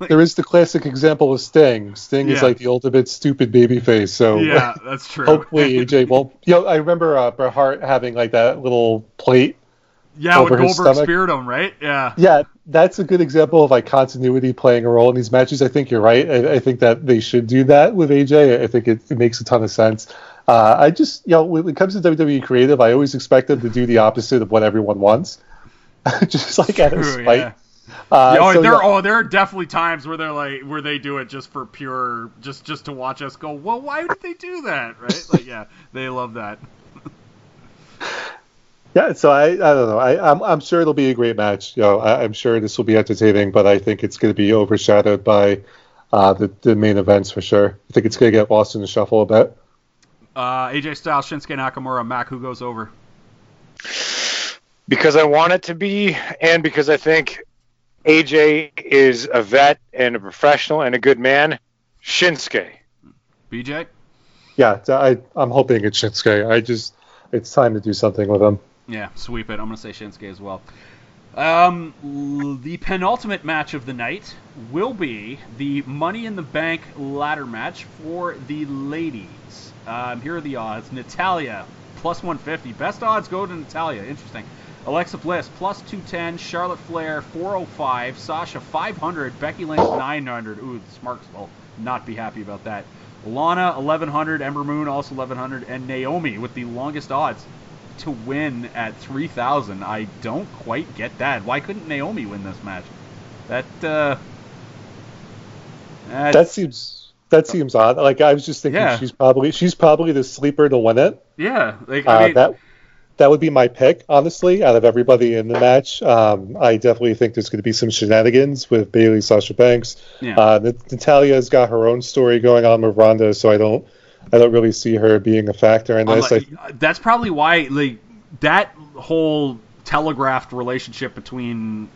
Like, There is the classic example of Sting. Sting is like the ultimate stupid baby face. So yeah, that's true. hopefully AJ won't. You know, I remember uh, Bret Hart having like that little plate. Yeah, over his Goldberg speared him, right? Yeah. Yeah, that's a good example of like continuity playing a role in these matches. I think you're right. I, I think that they should do that with AJ. I think it, it makes a ton of sense. Uh, I just, you know, when it comes to WWE creative, I always expect them to do the opposite of what everyone wants. just like out of spite. yeah. Uh, oh, so, there, yeah. oh, there are definitely times where they're like, where they do it just for pure, just just to watch us go. Well, why did they do that? Right? Like, yeah, they love that. Yeah, so I, I don't know. I, I'm, I'm sure it'll be a great match. You know, I, I'm sure this will be entertaining, but I think it's going to be overshadowed by uh, the, the main events for sure. I think it's going to get lost in the shuffle a bit. Uh, AJ Styles, Shinsuke Nakamura, Mack, who goes over? because I want it to be, and because I think AJ is a vet and a professional and a good man. Shinsuke. BJ. Yeah, I, I'm hoping it's Shinsuke. I just, it's time to do something with him. Yeah, sweep it. I'm gonna say Shinsuke as well. Um, the penultimate match of the night will be the Money in the Bank ladder match for the ladies. Um, here are the odds: Natalya plus 150. Best odds go to Natalya. Interesting. Alexa Bliss plus 210. Charlotte Flair 405. Sasha 500. Becky Lynch 900. Ooh, the Smarks will not be happy about that. Lana 1100. Ember Moon also 1100. And Naomi with the longest odds to win at 3,000. I don't quite get that. Why couldn't Naomi win this match? That uh, That seems, that seems odd. Like I was just thinking, Yeah. she's probably, she's probably the sleeper to win it. yeah. Like Uh, I mean, that that would be my pick, honestly, out of everybody in the match. Um, I definitely think there's going to be some shenanigans with Bayley, Sasha Banks. yeah. Uh, Natalya's got her own story going on with Ronda, so I don't, I don't really see her being a factor in this. Unlike- I, that's probably why like that whole telegraphed relationship between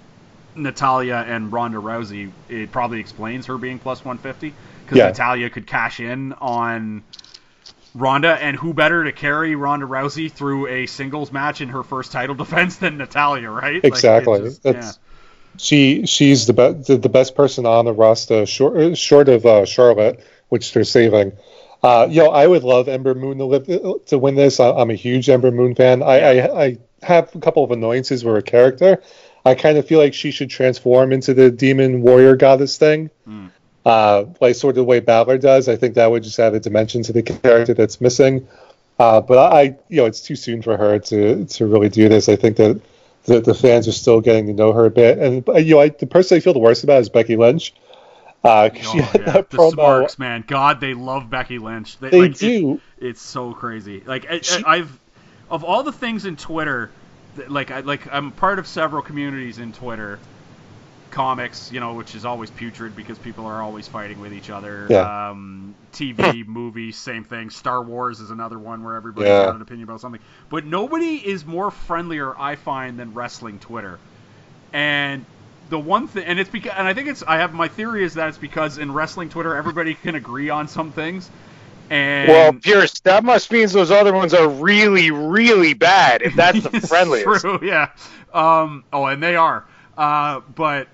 Natalya and Ronda Rousey it probably explains her being plus 150 because Yeah. Natalya could cash in on Ronda and who better to carry Ronda Rousey through a singles match in her first title defense than Natalya, right? Like, Exactly. just- That's- she she's the best the, the best person on the roster, short short of uh, Charlotte, which they're saving. Uh, yo, I would love Ember Moon to, live, to win this. I, I'm a huge Ember Moon fan. I, I I have a couple of annoyances with her character. I kind of feel like she should transform into the demon warrior goddess thing, Mm. uh, like sort of the way Balor does. I think that would just add a dimension to the character that's missing. Uh, but I, you know, it's too soon for her to to really do this. I think that the, the fans are still getting to know her a bit. And you know, I, the person I feel the worst about is Becky Lynch. Uh, Oh, yeah. the promo. Smarks, man. God, they love Becky Lynch. They, They like, it- do. it's so crazy. Like I, She- I, I've of all the things in Twitter, like I like I'm part of several communities in Twitter. Comics, you know, which is always putrid because people are always fighting with each other. Yeah. Um, TV, movies, same thing. Star Wars is another one where everybody's Yeah. got an opinion about something. But nobody is more friendlier, I find, than wrestling Twitter. And the one thing, and it's because, and I think it's, I have my theory is that it's because in wrestling Twitter, everybody can agree on some things. And Well, Pierce, that must means those other ones are really, really bad. If that's the friendliest. True, yeah. Um, oh, and they are. Uh, but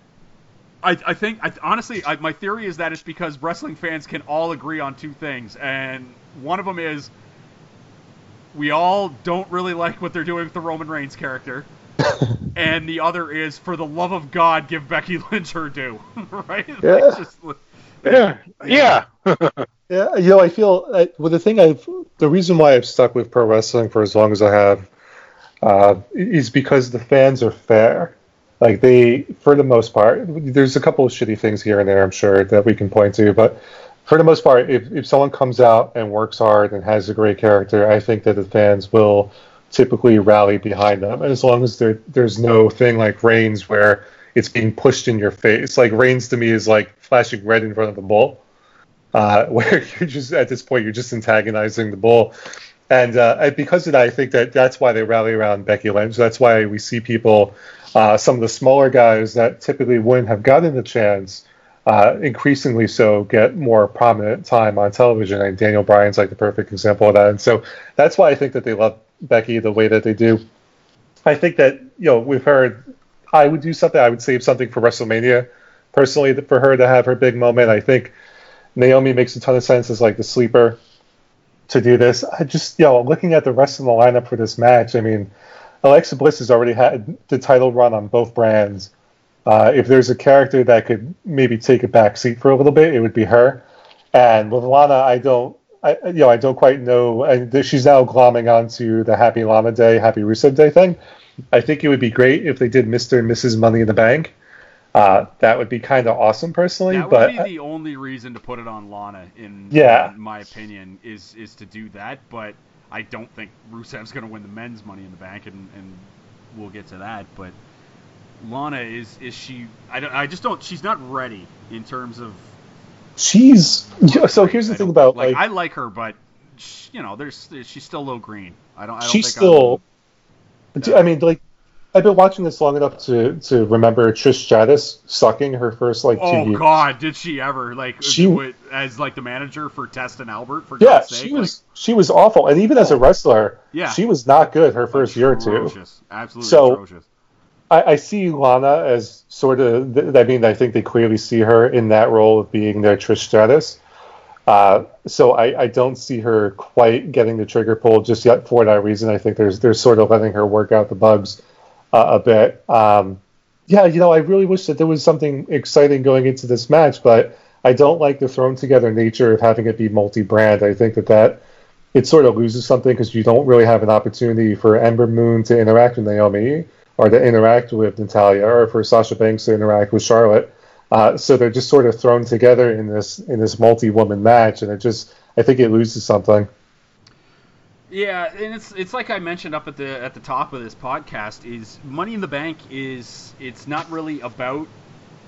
I, I think, I, honestly, I, my theory is that it's because wrestling fans can all agree on two things, and one of them is we all don't really like what they're doing with the Roman Reigns character. and the other is, for the love of God, give Becky Lynch her due, right? Yeah. Like, just, Yeah, yeah. Yeah, you know, I feel uh, well. The thing I've, the reason why I've stuck with pro wrestling for as long as I have, uh, is because the fans are fair. Like they, for the most part, there's a couple of shitty things here and there, I'm sure that we can point to, but for the most part, if if someone comes out and works hard and has a great character, I think that the fans will typically rally behind them. And as long as there there's no thing like Reigns where it's being pushed in your face, like Reigns to me is like flashing red in front of the bull uh, where you're just at this point you're just antagonizing the bull, and uh, because of that, I think that that's why they rally around Becky Lynch. That's why we see people, uh, some of the smaller guys that typically wouldn't have gotten the chance, uh, increasingly so get more prominent time on television. And Daniel Bryan's like the perfect example of that. And so that's why I think that they love Becky the way that they do. I think that you know with her, I would do something. I would save something for WrestleMania. Personally, for her to have her big moment, I think Naomi makes a ton of sense as like the sleeper to do this. I just, you know, looking at the rest of the lineup for this match, I mean, Alexa Bliss has already had the title run on both brands. Uh, if there's a character that could maybe take a back seat for a little bit, it would be her. And with Lana, I don't, I, you know, I don't quite know. And she's now glomming onto the Happy Lana Day, Happy Rusev Day thing. I think it would be great if they did Mr. and Mrs. Money in the Bank. Uh, that would be kind of awesome, personally. That would but be the only reason to put it on Lana, in, Yeah. in my opinion, is is to do that. But I don't think Rusev's going to win the men's Money in the Bank, and, and we'll get to that. But Lana is is she? I don't. I just don't. She's not ready in terms of. She's so here's the thing about like, like I like her, but sh you know, there's, there's she's still low green. I don't. I don't she's still. I mean, like, I've been watching this long enough to to remember Trish Stratus sucking her first like two Oh years. God, did she ever like She- with- as like the manager for Test and Albert for Yeah, God's sake? she was she was awful, and even as a oh. wrestler, Yeah. she was not good her like, first year or two. Absolutely So- atrocious. I, I see Lana as sort of. I mean, I think they clearly see her in that role of being their Trish Stratus. Uh, so I, I don't see her quite getting the trigger pull just yet for that reason. I think there's they're sort of letting her work out the bugs uh, a bit. Um, yeah, you know, I really wish that there was something exciting going into this match, but I don't like the thrown together nature of having it be multi-brand. I think that that it sort of loses something because you don't really have an opportunity for Ember Moon to interact with Naomi or to interact with Natalya or for Sasha Banks to interact with Charlotte. Uh, so they're just sort of thrown together in this in this multi-woman match, and it just I think it loses something. Yeah, and it's it's like I mentioned up at the at the top of this podcast is Money in the Bank is it's not really about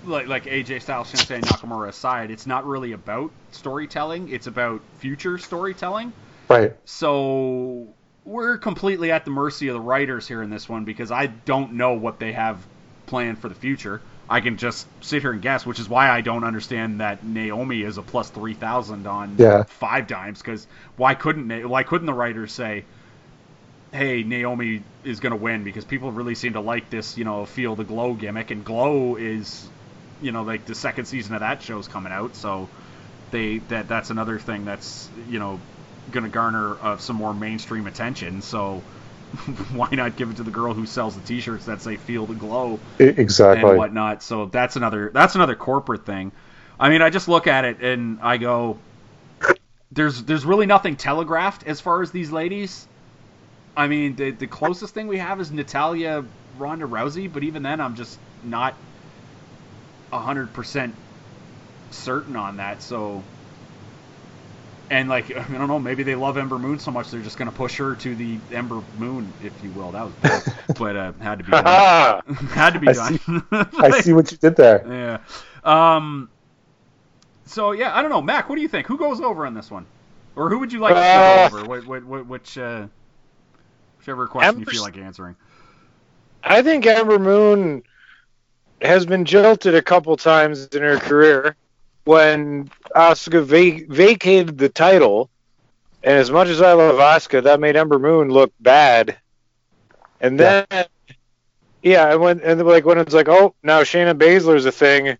like like AJ Styles, Shinsuke Nakamura aside, it's not really about storytelling. It's about future storytelling. Right. So we're completely at the mercy of the writers here in this one because I don't know what they have planned for the future. I can just sit here and guess, which is why I don't understand that Naomi is a plus three thousand on Yeah. five dimes. Because why couldn't why couldn't the writers say, "Hey, Naomi is going to win"? Because people really seem to like this, you know, feel the glow gimmick, and glow is, you know, like the second season of that show's coming out, so they that that's another thing that's you know going to garner uh, some more mainstream attention. So why not give it to the girl who sells the T-shirts that say "Feel the Glow" exactly. and whatnot? So that's another that's another corporate thing. I mean, I just look at it and I go, there's there's really nothing telegraphed as far as these ladies. I mean, the the closest thing we have is Natalya Ronda Rousey, but even then, I'm just not hundred percent certain on that. So, and like I don't know, maybe they love Ember Moon so much they're just gonna push her to the Ember Moon, if you will. That was bad, but uh, had to be done. Had to be I done. see- I see what you did there. Yeah. Um. So yeah, I don't know, Mack. What do you think? Who goes over on this one, or who would you like to Uh, go over? What, what, what, which, uh, whichever question you feel like answering. I think Ember Moon has been jilted a couple times in her career when Asuka va- vacated the title. And as much as I love Asuka, that made Ember Moon look bad. And then, yeah, and when and then, like when it's like, oh, now Shayna Baszler's a thing.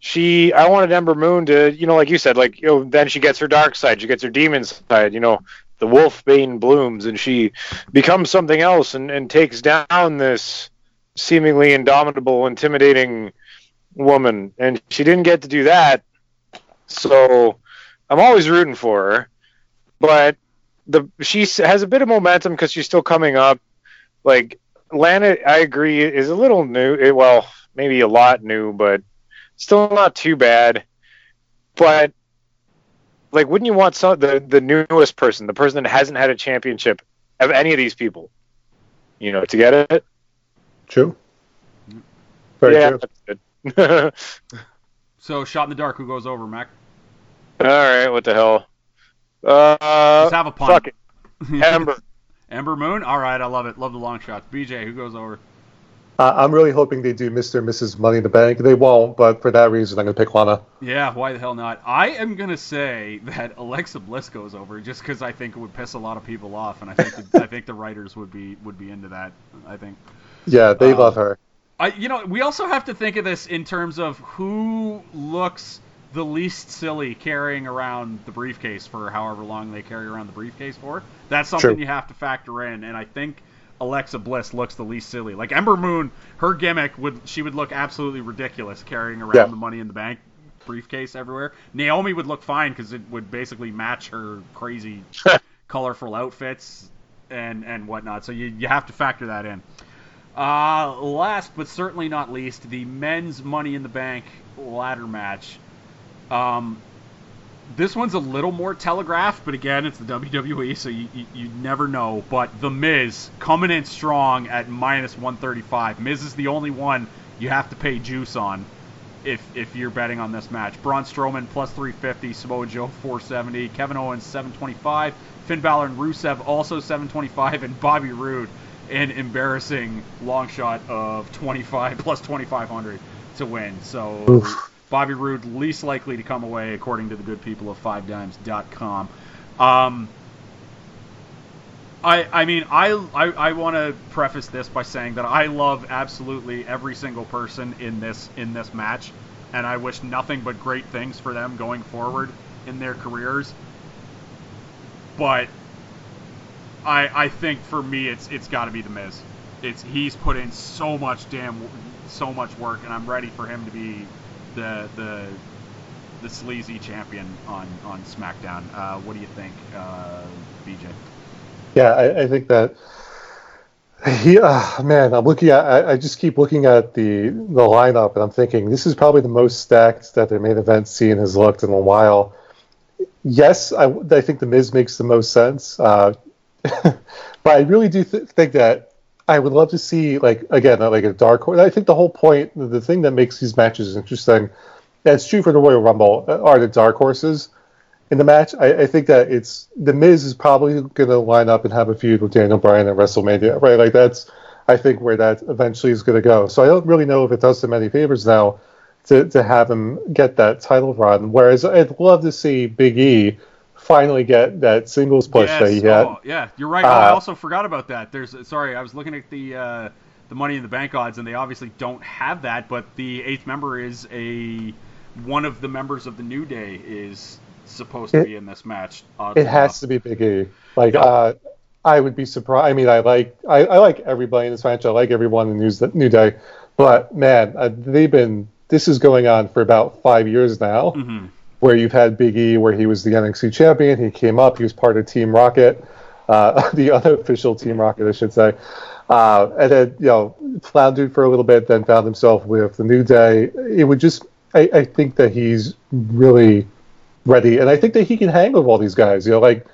She, I wanted Ember Moon to, you know, like you said, like you know, then she gets her dark side, she gets her demon side, you know, the wolf bane blooms, and she becomes something else and, and takes down this seemingly indomitable, intimidating woman. And she didn't get to do that. So I'm always rooting for her. But the she has a bit of momentum because she's still coming up. Like Lana, I agree, is a little new. eh, Well, maybe a lot new, but still not too bad. But like, wouldn't you want some the the newest person, the person that hasn't had a championship of any of these people, you know, to get it? True. Very yeah, true. that's good. So shot in the dark. Who goes over, Mack? All right, what the hell? Uh, Just have a punt. fuck it, Ember. Ember Moon. All right, I love it. Love the long shots. BJ, who goes over? Uh, I'm really hoping they do Mr. and Mrs. Money in the Bank. They won't, but for that reason, I'm going to pick Lana. Yeah, why the hell not? I am gonna say that Alexa Bliss goes over just because I think it would piss a lot of people off, and I think the, I think the writers would be would be into that. I think. Yeah, they Uh, love her. I, you know, we also have to think of this in terms of who looks the least silly carrying around the briefcase for however long they carry around the briefcase for. That's something True. you have to factor in, and I think Alexa Bliss looks the least silly. Like Ember Moon, her gimmick would she would look absolutely ridiculous carrying around Yeah. the Money in the Bank briefcase everywhere. Naomi would look fine because it would basically match her crazy, colorful outfits and and whatnot. So you you have to factor that in. Uh, last but certainly not least, the men's Money in the Bank ladder match. Um, this one's a little more telegraphed, but again, it's the WWE, so you, you, you never know. But The Miz coming in strong at minus 135. Miz is the only one you have to pay juice on if if you're betting on this match. Braun Strowman plus 350, Samoa Joe 470, Kevin Owens 725, Finn Balor and Rusev also 725, and Bobby Roode an embarrassing long shot of 25 plus 2500 to win. So Oof. Bobby Roode least likely to come away according to the good people of FiveDimes.com. Um, I, I mean, I, I, I want to preface this by saying that I love absolutely every single person in this in this match, and I wish nothing but great things for them going forward in their careers. But I, I think for me, it's it's got to be the Miz. It's he's put in so much damn so much work, and I'm ready for him to be the the the sleazy champion on on SmackDown. Uh, what do you think, uh, BJ? Yeah, I, I think that he, uh, man, I'm looking at, I, I just keep looking at the the lineup, and I'm thinking this is probably the most stacked that their main event scene has looked in a while. Yes, I, I think the Miz makes the most sense, uh, but I really do th- think that I would love to see like again like a dark horse. I think the whole point, the thing that makes these matches interesting, that's true for the Royal Rumble, uh, are the dark horses in the match. I, I think that it's the Miz is probably going to line up and have a feud with Daniel Bryan at WrestleMania, right? Like that's I think where that eventually is going to go. So I don't really know if it does him any favors now to to have him get that title run. Whereas I'd love to see Big E finally get that singles push that he had. Oh, yeah, you're right. Oh, I Uh, also forgot about that. There's sorry, I was looking at the uh, the Money in the Bank odds, and they obviously don't have that. But the eighth member is a one of the members of the New Day is supposed to be in this match. It has enough. to be Big E. Like Yeah. uh, I would be surprised. I mean, I like I, I like everybody in this match. I like everyone in News New Day, but man, uh, they've been. This is going on for about five years now, Mhm. Where you've had Big E, where he was the NXT champion. He came up. He was part of Team Rocket, uh, the unofficial Team Rocket, I should say. Uh, and then you know floundered for a little bit, then found himself with the New Day. It would just. I, I think that he's really ready, and I think that he can hang with all these guys. You know, like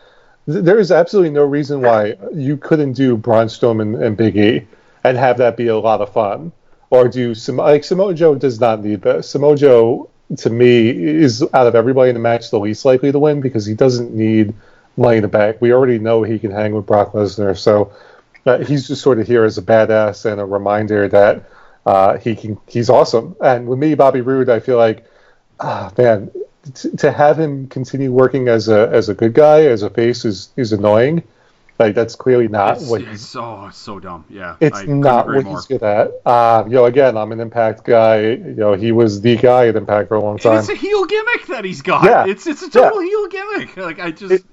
th- there is absolutely no reason why you couldn't do Braun Strowman and Big E and have that be a lot of fun, or do some like Samoa Joe does not need this. Samoa Joe, to me, is out of everybody in the match the least likely to win because he doesn't need Money in the Bank. We already know he can hang with Brock Lesnar, so uh, he's just sort of here as a badass and a reminder that uh, he can he's awesome. And with me, Bobby Roode, I feel like, ah, man, t- to have him continue working as a as a good guy as a face is is annoying. Like that's clearly not It's, what he's. so so dumb. Yeah, It's I not what more. he's good at. Uh, you know, again, I'm an Impact guy. You know, he was the guy at Impact for a long And time. it's a heel gimmick that he's got. Yeah. It's it's a total heel gimmick. Like I just It-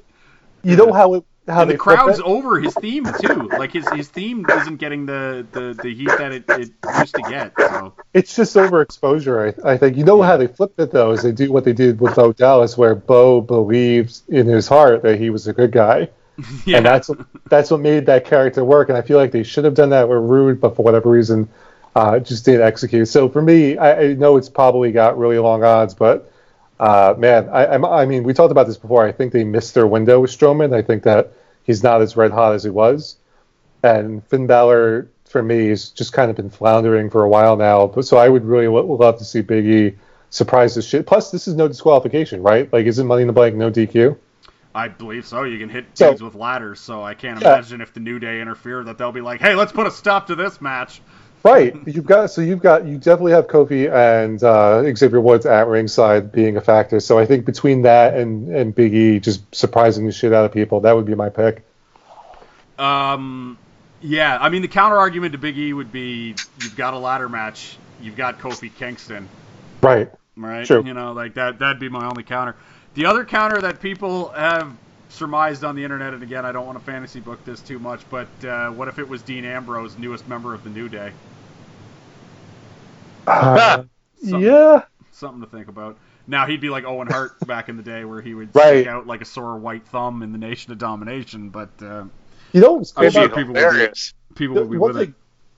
You know how it how the crowd's over his theme too. Like his his theme isn't getting the the, the heat that it, it used to get. So It's just overexposure. I, I think you know how they flipped it though is they do what they did with Bo Dallas, where Bo believes in his heart that he was a good guy, yeah, and that's what, that's what made that character work. And I feel like they should have done that with Roode, but for whatever reason, uh, just didn't execute. So for me, I, I know it's probably got really long odds, but uh, man, I, I mean, we talked about this before. I think they missed their window with Strowman. I think that he's not as red hot as he was, and Finn Balor for me has just kind of been floundering for a while now. But so I would really lo- love to see Big E surprise this shit. Plus, this is no disqualification, right? Like, isn't Money in the Bank no DQ? I believe so. You can hit So- with ladders, so I can't Yeah. imagine if the New Day interfere that they'll be like, "Hey, let's put a stop to this match." Right. You've got so you've got you definitely have Kofi and uh, Xavier Woods at ringside being a factor. So I think between that and and Big E just surprising the shit out of people, that would be my pick. Um, yeah, I mean the counter argument to Big E would be you've got a ladder match, you've got Kofi Kingston, Right. right? True. You know, like that that'd be my only counter. The other counter that people have surmised on the internet, and again, I don't want to fantasy book this too much, but uh, what if it was Dean Ambrose, newest member of the New Day? Uh, Something, yeah. something to think about. Now he'd be like Owen Hart back in the day, where he would Right. stick out like a sore white thumb in the Nation of Domination. But uh, You know what's I'm sure about people would be, hilarious. people the, would be one with it.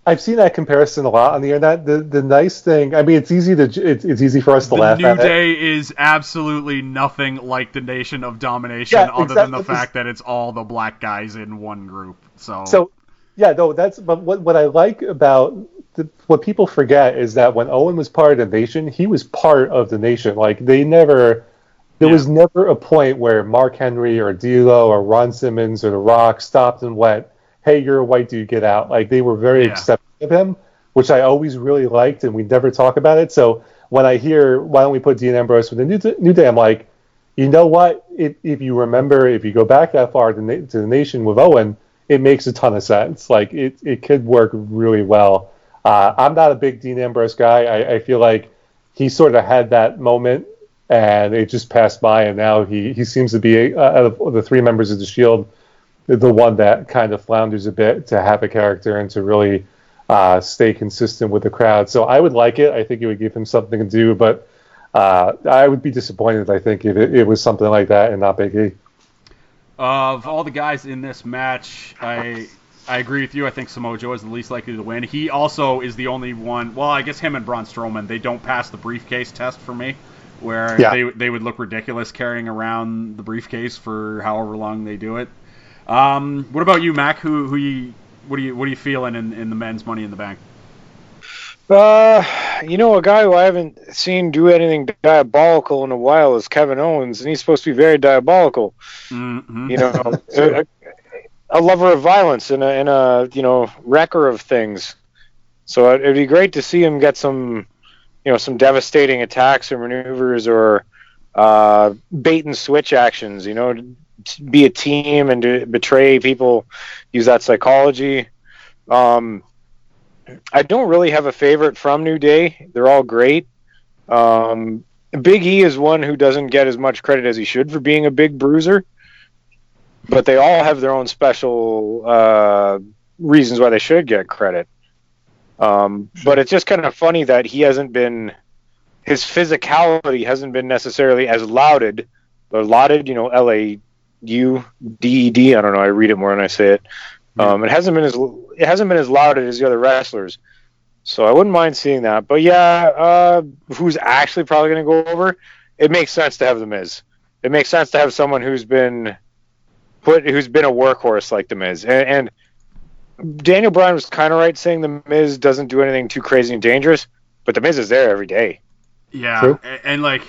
I've seen that comparison a lot on the internet. The the nice thing, I mean, it's easy to it's, it's easy for us to The laugh New at it. Day is absolutely nothing like the Nation of Domination, Yeah, other than the fact that it's all the black guys in one group. So, So, yeah, no, that's but what what I like about the, what people forget is that when Owen was part of the nation, he was part of the nation. Like they never, there Yeah. was never a point where Mark Henry or D'Lo or Ron Simmons or The Rock stopped and went, "Hey, you're a white dude, get out." Like they were very Yeah. accepting of him, which I always really liked, and we never talk about it. So when I hear, "Why don't we put Dean Ambrose with the New, New Day?" I'm like, you know what? If, if you remember, if you go back that far to, na- to the nation with Owen, it makes a ton of sense. Like it, it could work really well. Uh, I'm not a big Dean Ambrose guy. I, I feel like he sort of had that moment and it just passed by, and now he, he seems to be uh, out of the three members of the Shield, the- one that kind of flounders a bit to have a character and to really uh, stay consistent with the crowd. So I would like it. I think it would give him something to do, but uh, I would be disappointed. I think if it, it was something like that and not Big E. Of all the guys in this match, I I agree with you. I think Samoa Joe is the least likely to win. He also is the only one. Well, I guess him and Braun Strowman they don't pass the briefcase test for me, where Yeah. they they would look ridiculous carrying around the briefcase for however long they do it. Um, what about you, Mack? Who who you what are you what are you feeling in, in the men's Money in the Bank? Uh, you know, a guy who I haven't seen do anything diabolical in a while is Kevin Owens, and he's supposed to be very diabolical. Mm-hmm. You know, a, a lover of violence and a, and a you know wrecker of things. So it, it'd be great to see him get some, you know, some devastating attacks or maneuvers or uh, bait and switch actions. You know, be a team and to betray people, use that psychology. Um, I don't really have a favorite from New Day. They're all great. Um, Big E is one who doesn't get as much credit as he should for being a big bruiser, but they all have their own special uh, reasons why they should get credit. Um, but it's just kind of funny that he hasn't been, his physicality hasn't been necessarily as lauded, or lauded, you know, L A U D E D. I don't know. I read it more than I say it. Um, it hasn't been as it hasn't been as lauded as the other wrestlers, so I wouldn't mind seeing that. But yeah, uh, who's actually probably going to go over? It makes sense to have the Miz. It makes sense to have someone who's been put who's been a workhorse like the Miz. And, and Daniel Bryan was kind of right saying the Miz doesn't do anything too crazy and dangerous, but the Miz is there every day. Yeah, True. and, like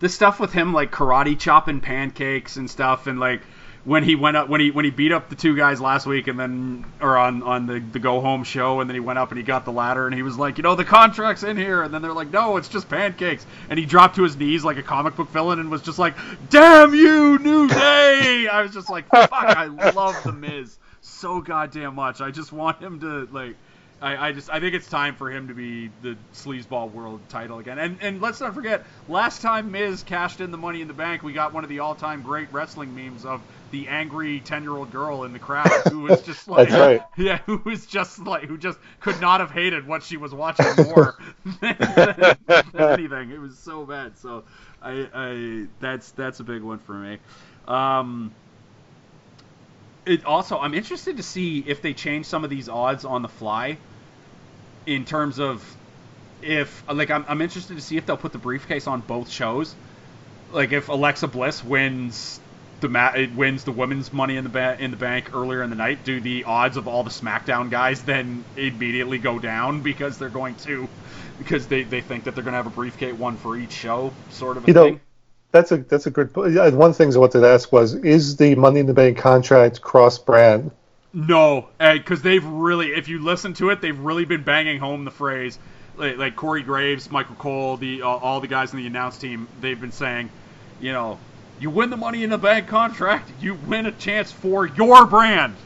the stuff with him, like karate chopping pancakes and stuff, and like when he went up when he when he beat up the two guys last week, and then or on on the the go home show, and then he went up and he got the ladder, and he was like, you know, the contract's in here, and then they're like, no, it's just pancakes, and he dropped to his knees like a comic book villain, and was just like, damn you, New Day! I was just like, fuck, I love the Miz so goddamn much. I just want him to like. I, I just I think it's time for him to be the sleazeball world title again. And and let's not forget, last time Miz cashed in the Money in the Bank, we got one of the all-time great wrestling memes of the angry ten-year-old girl in the crowd who was just like, That's right. yeah, who was just like who just could not have hated what she was watching more than, than, than anything. It was so bad. So I, I that's that's a big one for me. Um, it also I'm interested to see if they change some of these odds on the fly in terms of if like I'm, I'm interested to see if they'll put the briefcase on both shows like if Alexa Bliss wins the ma- wins the women's money in the ba- in the bank earlier in the night do the odds of all the SmackDown guys then immediately go down because they're going to because they, they think that they're going to have a briefcase one for each show sort of a You know, thing That's a that's a good. Uh, one of the things I wanted to ask was: Is the Money in the Bank contract cross brand? No, because they've really, if you listen to it, they've really been banging home the phrase, like, like Corey Graves, Michael Cole, the all, all the guys in the announce team, they've been saying, you know, you win the Money in the Bank contract, you win a chance for your brand.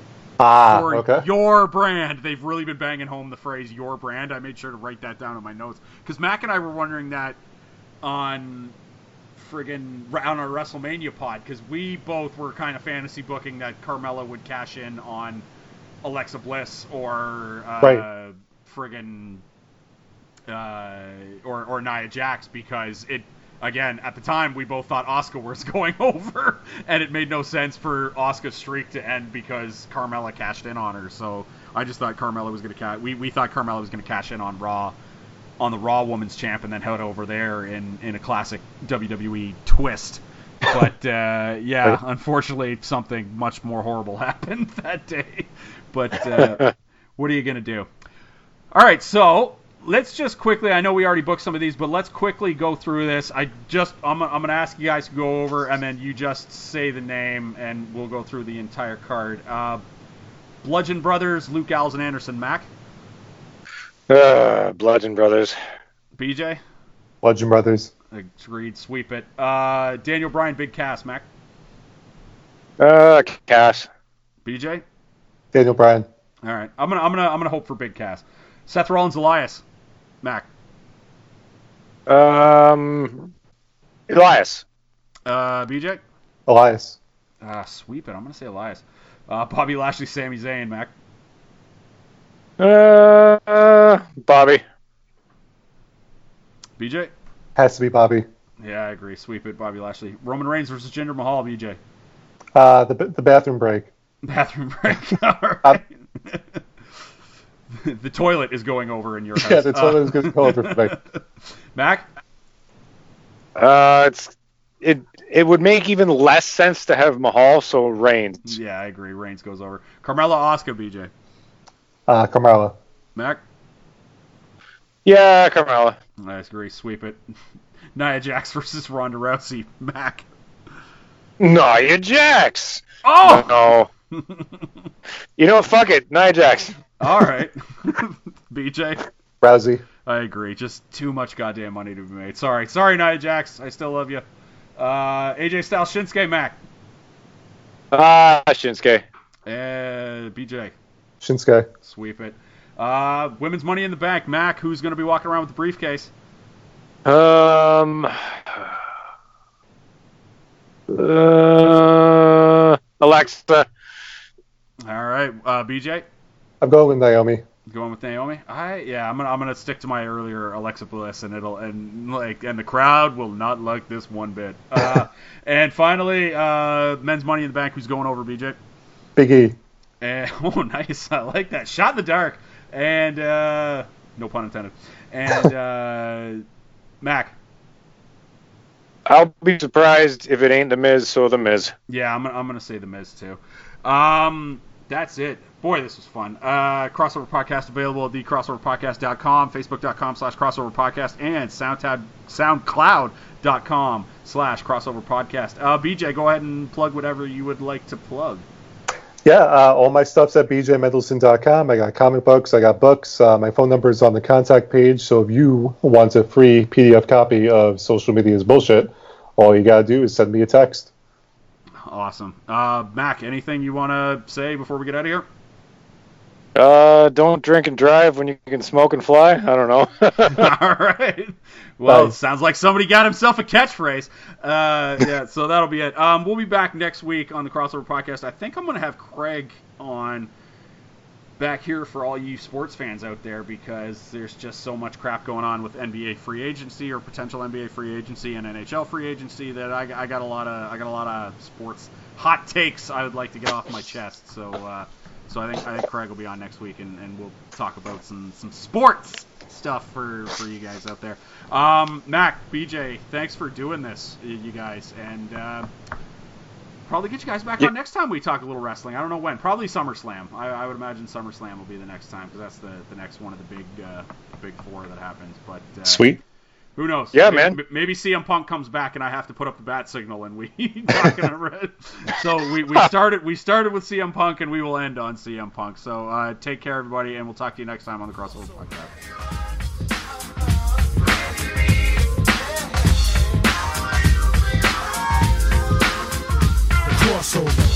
Ah, For okay. your brand. They've really been banging home the phrase your brand. I made sure to write that down in my notes. Because Mack and I were wondering that on friggin' on our WrestleMania pod because we both were kind of fantasy booking that Carmella would cash in on Alexa Bliss or uh, Right. friggin' uh, or or Nia Jax because it again at the time we both thought Asuka was going over and it made no sense for Asuka's streak to end because Carmella cashed in on her. So I just thought Carmella was gonna ca- we we thought Carmella was gonna cash in on Raw on the Raw Women's Champ and then head over there in in a classic WWE twist. But uh, yeah, unfortunately, something much more horrible happened that day. But uh, what are you gonna do? All right, so let's just quickly. I know we already booked some of these, but let's quickly go through this. I just I'm, I'm gonna ask you guys to go over, and then you just say the name, and we'll go through the entire card. Uh, Bludgeon Brothers, Luke Gallows and Anderson Mack. Uh, Bludgeon Brothers. BJ. Bludgeon Brothers. Agreed. Sweep it. Uh, Daniel Bryan, Big Cass. Mack. Uh, Cass. BJ. Daniel Bryan. All right. I'm gonna I'm gonna I'm gonna hope for Big Cass. Seth Rollins, Elias. Mack. Um, Elias. Uh, BJ. Elias. Uh, sweep it. I'm gonna say Elias. Uh, Bobby Lashley, Sami Zayn, Mack. Uh, Bobby. BJ. Has to be Bobby. Yeah, I agree. Sweep it, Bobby Lashley. Roman Reigns versus Jinder Mahal, BJ. Uh, the the bathroom break. Bathroom break. All right. the toilet is going over in your house. Yeah, the toilet Uh, is going over for. Mack. Uh, it's it. It would make even less sense to have Mahal, so Reigns. Yeah, I agree. Reigns goes over. Carmella, Asuka, BJ. Uh, Carmella. Mack. Yeah, Carmella. I agree. Sweep it. Nia Jax versus Ronda Rousey. Mack. Nia Jax. Oh. No. You know? Fuck it. Nia Jax. All right. BJ. Rousey. I agree. Just too much goddamn money to be made. Sorry. Sorry, Nia Jax. I still love you. Uh, AJ Styles, Shinsuke, Mack. Ah, Shinsuke. Uh, BJ. Shinsuke. Sweep it. Uh, women's Money in the Bank, Mack. Who's going to be walking around with the briefcase? Um. Uh, Alexa. All right. Uh, BJ. I'm going with Naomi. Going with Naomi. I yeah. I'm gonna I'm gonna stick to my earlier Alexa Bliss, and it'll and like and the crowd will not like this one bit. Uh, and finally, uh, men's Money in the Bank. Who's going over BJ? Big E. And oh, nice. I like that. Shot in the dark. And uh, no pun intended. And uh, Mack. I'll be surprised if it ain't the Miz, so the Miz. Yeah, I'm gonna, I'm gonna say the Miz too. Um, that's it. Boy, this was fun. Uh, crossover podcast available at thecrossoverpodcast.com, facebook.com slash crossover podcast, and SoundCloud, soundcloud.com slash crossover podcast. Uh, BJ, go ahead and plug whatever you would like to plug. Yeah, uh, all my stuff's at bjmendelson.com. I got comic books, I got books. Uh, my phone number is on the contact page. So if you want a free PDF copy of Social Media's Bullshit, all you got to do is send me a text. Awesome. Uh, Mack, anything you want to say before we get out of here? Uh, don't drink and drive when you can smoke and fly. I don't know. All right. Well, it sounds like somebody got himself a catchphrase. Uh, yeah, so that'll be it. Um, we'll be back next week on the Crossover Podcast. I think I'm going to have Craig on back here for all you sports fans out there because there's just so much crap going on with NBA free agency or potential NBA free agency and NHL free agency that I, I got a lot of I got a lot of sports hot takes I would like to get off my chest. So uh, so I think I think Craig will be on next week and, and we'll talk about some some sports stuff for for you guys out there. Um, Mack, BJ, thanks for doing this, you guys, and uh, probably get you guys back on next time we talk a little wrestling. I don't know when. Probably SummerSlam. I, I would imagine SummerSlam will be the next time because that's the, the next one of the big uh, big four that happens. But uh, Sweet. Who knows? Yeah, maybe, man. Maybe CM Punk comes back and I have to put up the bat signal and we talking about So we, we started we started with CM Punk and we will end on CM Punk. So uh, take care, everybody, and we'll talk to you next time on the Crossover Podcast. crossover.